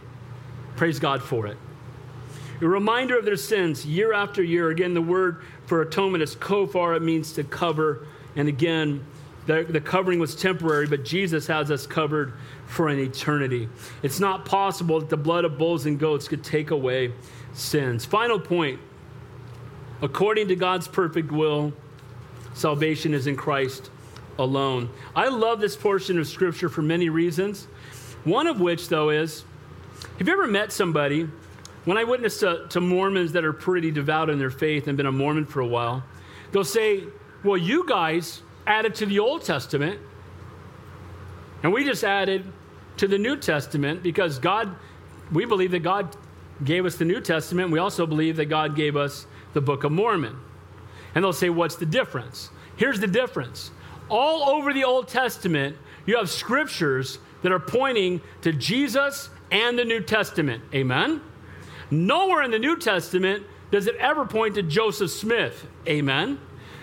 A: Praise God for it. A reminder of their sins year after year. Again, the word for atonement is kofar, it means to cover. And again, the, the covering was temporary, but Jesus has us covered for an eternity. It's not possible that the blood of bulls and goats could take away sins. Final point according to God's perfect will, salvation is in Christ alone. I love this portion of Scripture for many reasons. One of which, though, is have you ever met somebody? When I witness to, to Mormons that are pretty devout in their faith and been a Mormon for a while, they'll say, Well, you guys added to the Old Testament, and we just added to the New Testament because God, we believe that God gave us the New Testament. We also believe that God gave us the Book of Mormon. And they'll say, What's the difference? Here's the difference. All over the Old Testament, you have scriptures that are pointing to Jesus and the New Testament. Amen? Nowhere in the New Testament does it ever point to Joseph Smith. Amen?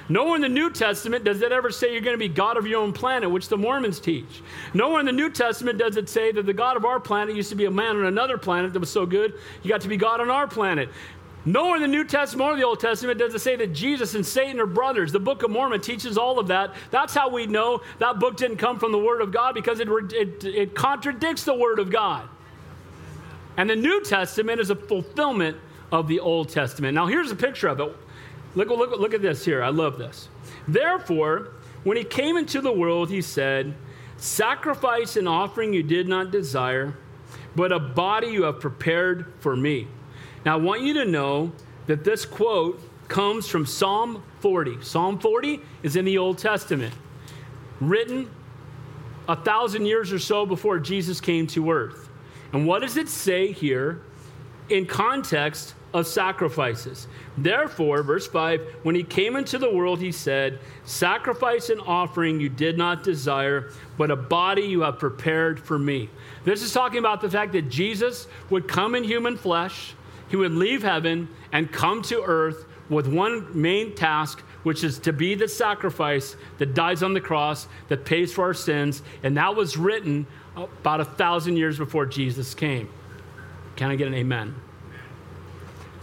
A: Nowhere in the New Testament does it ever say you're going to be God of your own planet, which the Mormons teach. Nowhere in the New Testament does it say that the God of our planet used to be a man on another planet that was so good, you got to be God on our planet. Nowhere in the New Testament or the Old Testament does it say that Jesus and Satan are brothers. The Book of Mormon teaches all of that. That's how we know that book didn't come from the Word of God because it, it, it contradicts the Word of God. And the New Testament is a fulfillment of the Old Testament. Now, here's a picture of it. Look, look, look at this here. I love this. Therefore, when he came into the world, he said, Sacrifice and offering you did not desire, but a body you have prepared for me. Now, I want you to know that this quote comes from Psalm 40. Psalm 40 is in the Old Testament, written a thousand years or so before Jesus came to earth. And what does it say here in context of sacrifices? Therefore, verse 5 when he came into the world, he said, Sacrifice and offering you did not desire, but a body you have prepared for me. This is talking about the fact that Jesus would come in human flesh, he would leave heaven and come to earth with one main task, which is to be the sacrifice that dies on the cross, that pays for our sins. And that was written about a thousand years before Jesus came. Can I get an amen?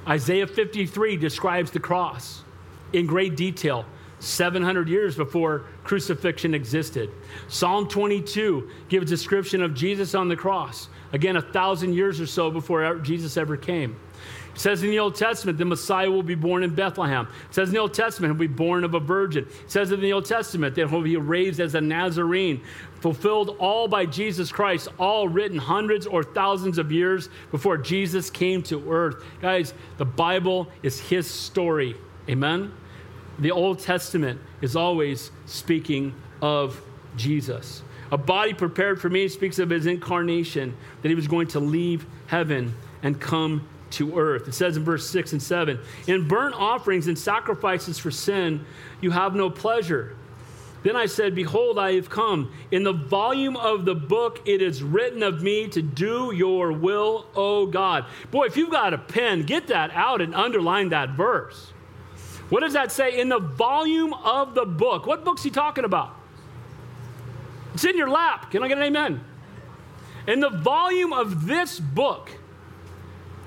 A: Isaiah 53 describes the cross in great detail, 700 years before crucifixion existed. Psalm 22 gives a description of Jesus on the cross, again, a thousand years or so before Jesus ever came. It says in the Old Testament, the Messiah will be born in Bethlehem. It says in the Old Testament, he'll be born of a virgin. It says in the Old Testament that he'll be raised as a Nazarene, fulfilled all by Jesus Christ, all written hundreds or thousands of years before Jesus came to earth. Guys, the Bible is his story. Amen? The Old Testament is always speaking of Jesus. A body prepared for me speaks of his incarnation, that he was going to leave heaven and come to earth. It says in verse 6 and 7 In burnt offerings and sacrifices for sin, you have no pleasure. Then I said, Behold, I have come. In the volume of the book, it is written of me to do your will, O God. Boy, if you've got a pen, get that out and underline that verse. What does that say? In the volume of the book. What book's he talking about? It's in your lap. Can I get an amen? In the volume of this book,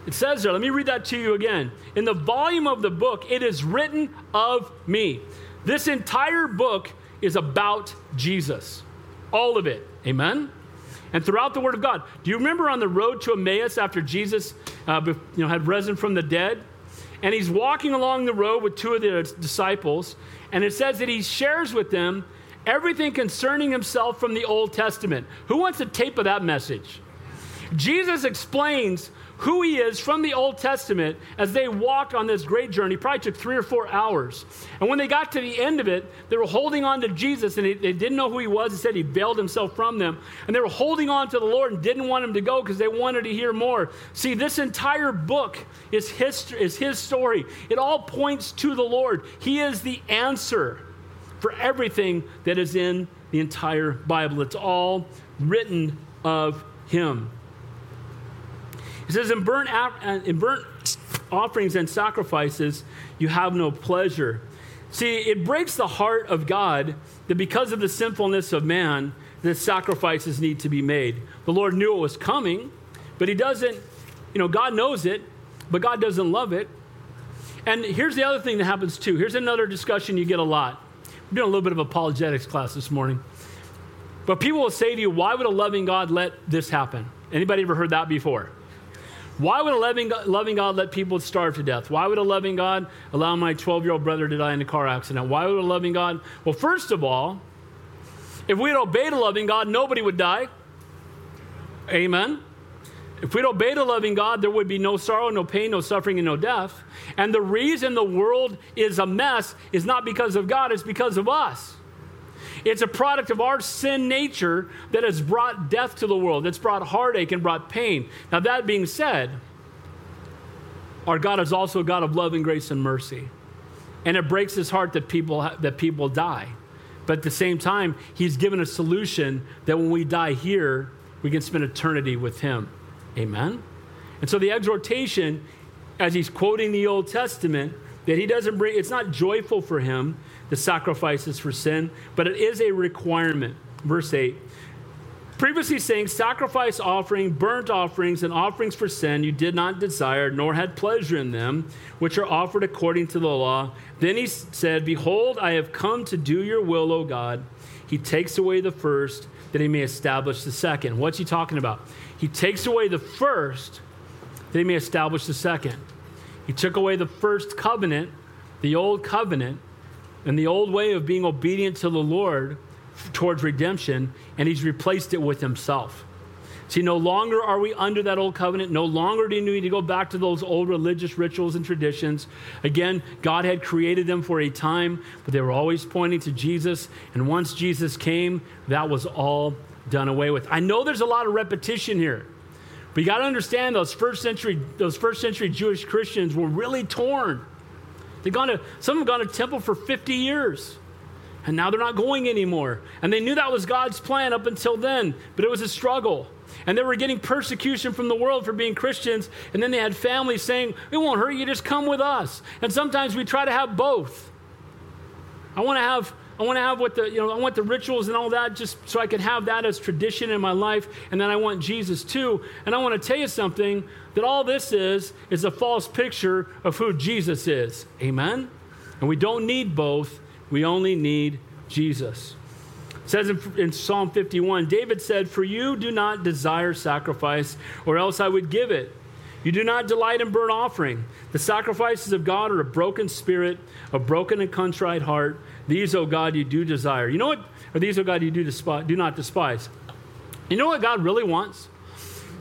A: it says there, let me read that to you again. In the volume of the book, it is written of me. This entire book is about Jesus. All of it. Amen? And throughout the Word of God. Do you remember on the road to Emmaus after Jesus uh, you know, had risen from the dead? And he's walking along the road with two of the disciples. And it says that he shares with them everything concerning himself from the Old Testament. Who wants a tape of that message? Jesus explains who he is from the Old Testament as they walked on this great journey. Probably took three or four hours. And when they got to the end of it, they were holding on to Jesus and they, they didn't know who he was. He said he veiled himself from them. And they were holding on to the Lord and didn't want him to go because they wanted to hear more. See, this entire book is is his story. It all points to the Lord. He is the answer for everything that is in the entire Bible. It's all written of him. He says, in burnt, uh, in burnt offerings and sacrifices, you have no pleasure. See, it breaks the heart of God that because of the sinfulness of man, that sacrifices need to be made. The Lord knew it was coming, but He doesn't, you know, God knows it, but God doesn't love it. And here's the other thing that happens too. Here's another discussion you get a lot. We're doing a little bit of apologetics class this morning. But people will say to you, why would a loving God let this happen? Anybody ever heard that before? Why would a loving God, loving God let people starve to death? Why would a loving God allow my 12 year old brother to die in a car accident? Why would a loving God? Well, first of all, if we had obeyed a loving God, nobody would die. Amen. If we'd obeyed a loving God, there would be no sorrow, no pain, no suffering, and no death. And the reason the world is a mess is not because of God, it's because of us. It's a product of our sin nature that has brought death to the world, that's brought heartache and brought pain. Now, that being said, our God is also a God of love and grace and mercy. And it breaks his heart that people, that people die. But at the same time, he's given a solution that when we die here, we can spend eternity with him. Amen? And so the exhortation, as he's quoting the Old Testament, that he doesn't bring, it's not joyful for him, the sacrifices for sin, but it is a requirement. Verse 8. Previously saying, sacrifice offering, burnt offerings, and offerings for sin you did not desire, nor had pleasure in them, which are offered according to the law. Then he said, Behold, I have come to do your will, O God. He takes away the first, that he may establish the second. What's he talking about? He takes away the first, that he may establish the second. He took away the first covenant, the old covenant, and the old way of being obedient to the Lord towards redemption, and he's replaced it with himself. See, no longer are we under that old covenant. No longer do you need to go back to those old religious rituals and traditions. Again, God had created them for a time, but they were always pointing to Jesus. And once Jesus came, that was all done away with. I know there's a lot of repetition here, but you got to understand those first century, those first century Jewish Christians were really torn. They've gone to, some have gone to temple for 50 years. And now they're not going anymore. And they knew that was God's plan up until then, but it was a struggle. And they were getting persecution from the world for being Christians. And then they had families saying, It won't hurt you, just come with us. And sometimes we try to have both. I want to have. I want to have what the, you know, I want the rituals and all that just so I can have that as tradition in my life. And then I want Jesus too. And I want to tell you something that all this is, is a false picture of who Jesus is. Amen? And we don't need both, we only need Jesus. It says in, in, Psalm 51 David said, For you do not desire sacrifice, or else I would give it. You do not delight in burnt offering. The sacrifices of God are a broken spirit, a broken and contrite heart. These, O God, you do desire. You know what? Or these, O God, you do, despise, do not despise. You know what God really wants?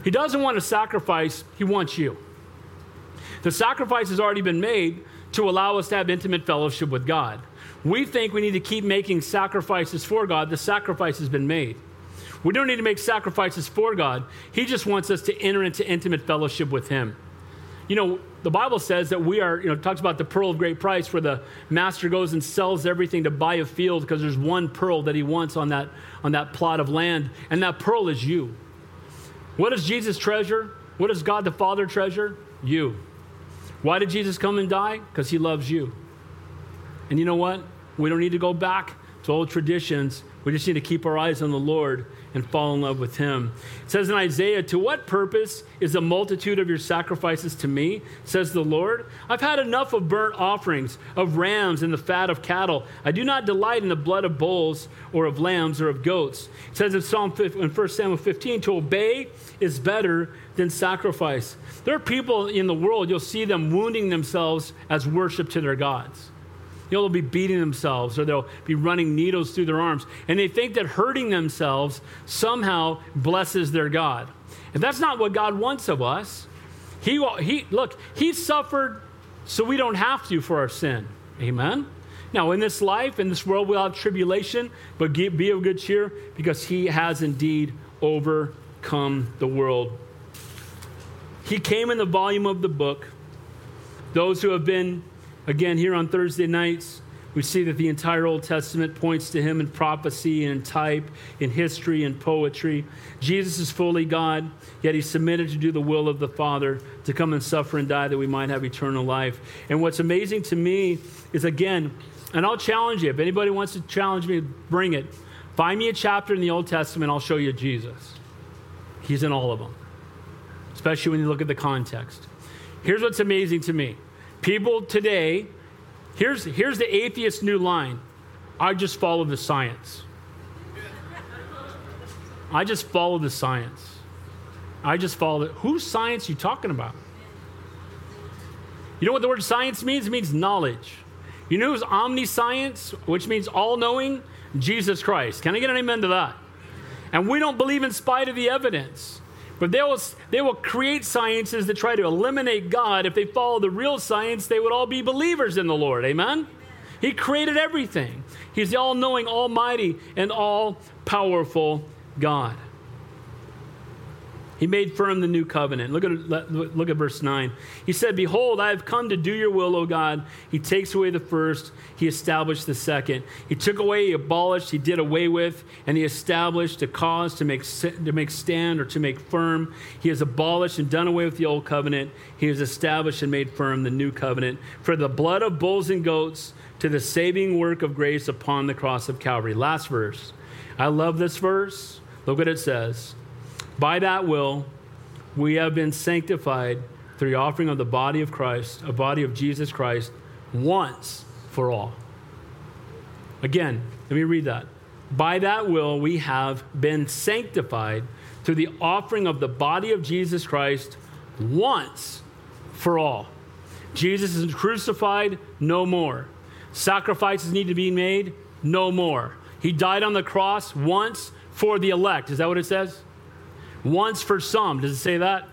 A: He doesn't want a sacrifice, He wants you. The sacrifice has already been made to allow us to have intimate fellowship with God. We think we need to keep making sacrifices for God. The sacrifice has been made. We don't need to make sacrifices for God. He just wants us to enter into intimate fellowship with Him. You know, the Bible says that we are, you know, talks about the pearl of great price where the master goes and sells everything to buy a field because there's one pearl that he wants on that, on that plot of land, and that pearl is you. What does Jesus treasure? What does God the Father treasure? You. Why did Jesus come and die? Because he loves you. And you know what? We don't need to go back to old traditions. We just need to keep our eyes on the Lord and fall in love with him. It says in Isaiah, To what purpose is the multitude of your sacrifices to me? says the Lord. I've had enough of burnt offerings, of rams and the fat of cattle. I do not delight in the blood of bulls or of lambs or of goats. It says in Psalm in 1 Samuel 15, To obey is better than sacrifice. There are people in the world, you'll see them wounding themselves as worship to their gods. You know, they'll be beating themselves or they'll be running needles through their arms. And they think that hurting themselves somehow blesses their God. And that's not what God wants of us. He, he, look, He suffered so we don't have to for our sin. Amen? Now, in this life, in this world, we'll have tribulation, but be of good cheer because He has indeed overcome the world. He came in the volume of the book. Those who have been Again, here on Thursday nights, we see that the entire Old Testament points to him in prophecy and in type, in history and poetry. Jesus is fully God, yet he submitted to do the will of the Father, to come and suffer and die that we might have eternal life. And what's amazing to me is, again, and I'll challenge you. If anybody wants to challenge me, bring it. Find me a chapter in the Old Testament, I'll show you Jesus. He's in all of them, especially when you look at the context. Here's what's amazing to me People today, here's, here's the atheist new line I just follow the science. I just follow the science. I just follow it. Whose science you talking about? You know what the word science means? It means knowledge. You know who's omniscience, which means all knowing? Jesus Christ. Can I get an amen to that? And we don't believe in spite of the evidence. But they will, they will create sciences that try to eliminate God. If they follow the real science, they would all be believers in the Lord. Amen? He created everything. He's the all knowing, almighty, and all powerful God. He made firm the new covenant. Look at, look at verse 9. He said, Behold, I have come to do your will, O God. He takes away the first, he established the second. He took away, he abolished, he did away with, and he established a cause to make, to make stand or to make firm. He has abolished and done away with the old covenant. He has established and made firm the new covenant. For the blood of bulls and goats to the saving work of grace upon the cross of Calvary. Last verse. I love this verse. Look what it says. By that will, we have been sanctified through the offering of the body of Christ, a body of Jesus Christ, once for all. Again, let me read that. By that will, we have been sanctified through the offering of the body of Jesus Christ once for all. Jesus is crucified, no more. Sacrifices need to be made, no more. He died on the cross once for the elect. Is that what it says? Once for some. Does it say that?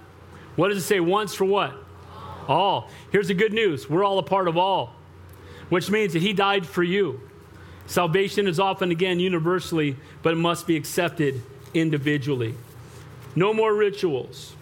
A: What does it say? Once for what? All. Here's the good news we're all a part of all, which means that He died for you. Salvation is often, again, universally, but it must be accepted individually. No more rituals.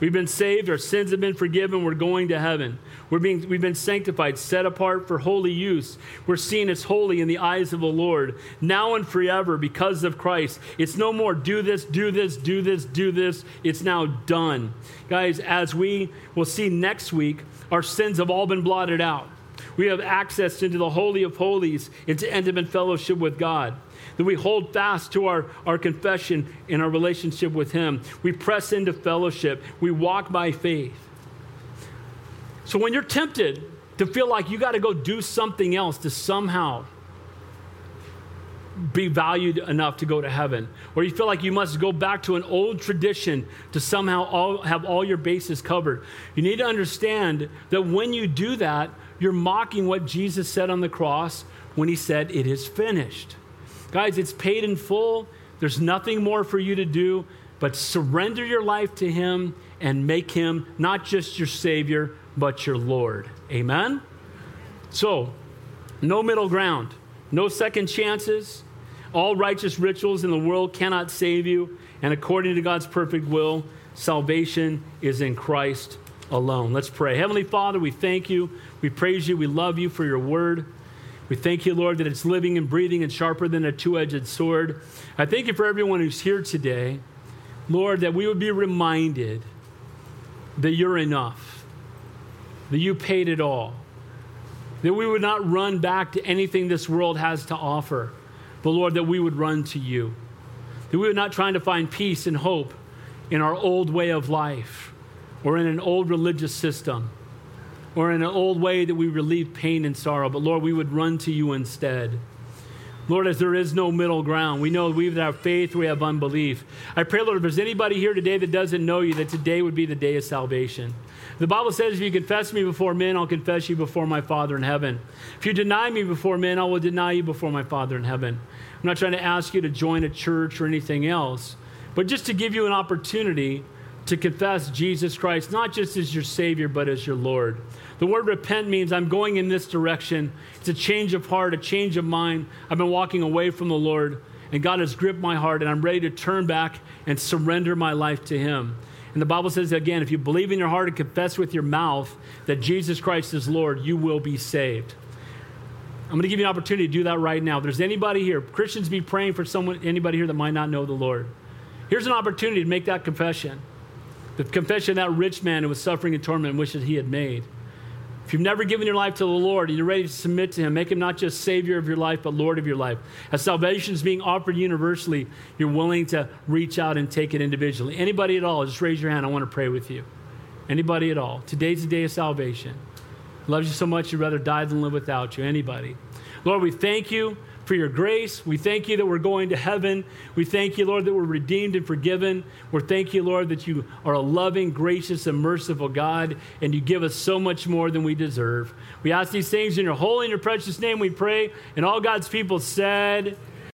A: We've been saved, our sins have been forgiven, we're going to heaven. We're being, we've been sanctified, set apart for holy use. We're seen as holy in the eyes of the Lord, now and forever because of Christ. It's no more do this, do this, do this, do this. It's now done. Guys, as we will see next week, our sins have all been blotted out. We have access into the Holy of Holies, into intimate fellowship with God that we hold fast to our, our confession in our relationship with Him. We press into fellowship. We walk by faith. So when you're tempted to feel like you got to go do something else to somehow be valued enough to go to heaven, or you feel like you must go back to an old tradition to somehow all, have all your bases covered, you need to understand that when you do that, you're mocking what Jesus said on the cross when he said, It is finished. Guys, it's paid in full. There's nothing more for you to do but surrender your life to him and make him not just your Savior, but your Lord. Amen? So, no middle ground, no second chances. All righteous rituals in the world cannot save you. And according to God's perfect will, salvation is in Christ alone. Let's pray. Heavenly Father, we thank you. We praise you. We love you for your word. We thank you, Lord, that it's living and breathing and sharper than a two edged sword. I thank you for everyone who's here today. Lord, that we would be reminded that you're enough that you paid it all, that we would not run back to anything this world has to offer, but Lord, that we would run to you, that we would not try to find peace and hope in our old way of life or in an old religious system or in an old way that we relieve pain and sorrow, but Lord, we would run to you instead. Lord, as there is no middle ground, we know we have faith we have unbelief. I pray, Lord, if there's anybody here today that doesn't know you, that today would be the day of salvation. The Bible says, if you confess me before men, I'll confess you before my Father in heaven. If you deny me before men, I will deny you before my Father in heaven. I'm not trying to ask you to join a church or anything else, but just to give you an opportunity to confess Jesus Christ, not just as your Savior, but as your Lord. The word repent means I'm going in this direction. It's a change of heart, a change of mind. I've been walking away from the Lord, and God has gripped my heart, and I'm ready to turn back and surrender my life to Him. And the Bible says again, if you believe in your heart and confess with your mouth that Jesus Christ is Lord, you will be saved. I'm going to give you an opportunity to do that right now. If there's anybody here, Christians be praying for someone, anybody here that might not know the Lord. Here's an opportunity to make that confession. The confession that rich man who was suffering and torment wishes he had made. If you've never given your life to the Lord and you're ready to submit to Him, make Him not just Savior of your life, but Lord of your life. As salvation is being offered universally, you're willing to reach out and take it individually. Anybody at all, just raise your hand. I want to pray with you. Anybody at all. Today's the day of salvation. Loves you so much, you'd rather die than live without you. Anybody. Lord, we thank you for your grace. We thank you that we're going to heaven. We thank you, Lord, that we're redeemed and forgiven. We thank you, Lord, that you are a loving, gracious, and merciful God, and you give us so much more than we deserve. We ask these things in your holy and your precious name, we pray. And all God's people said,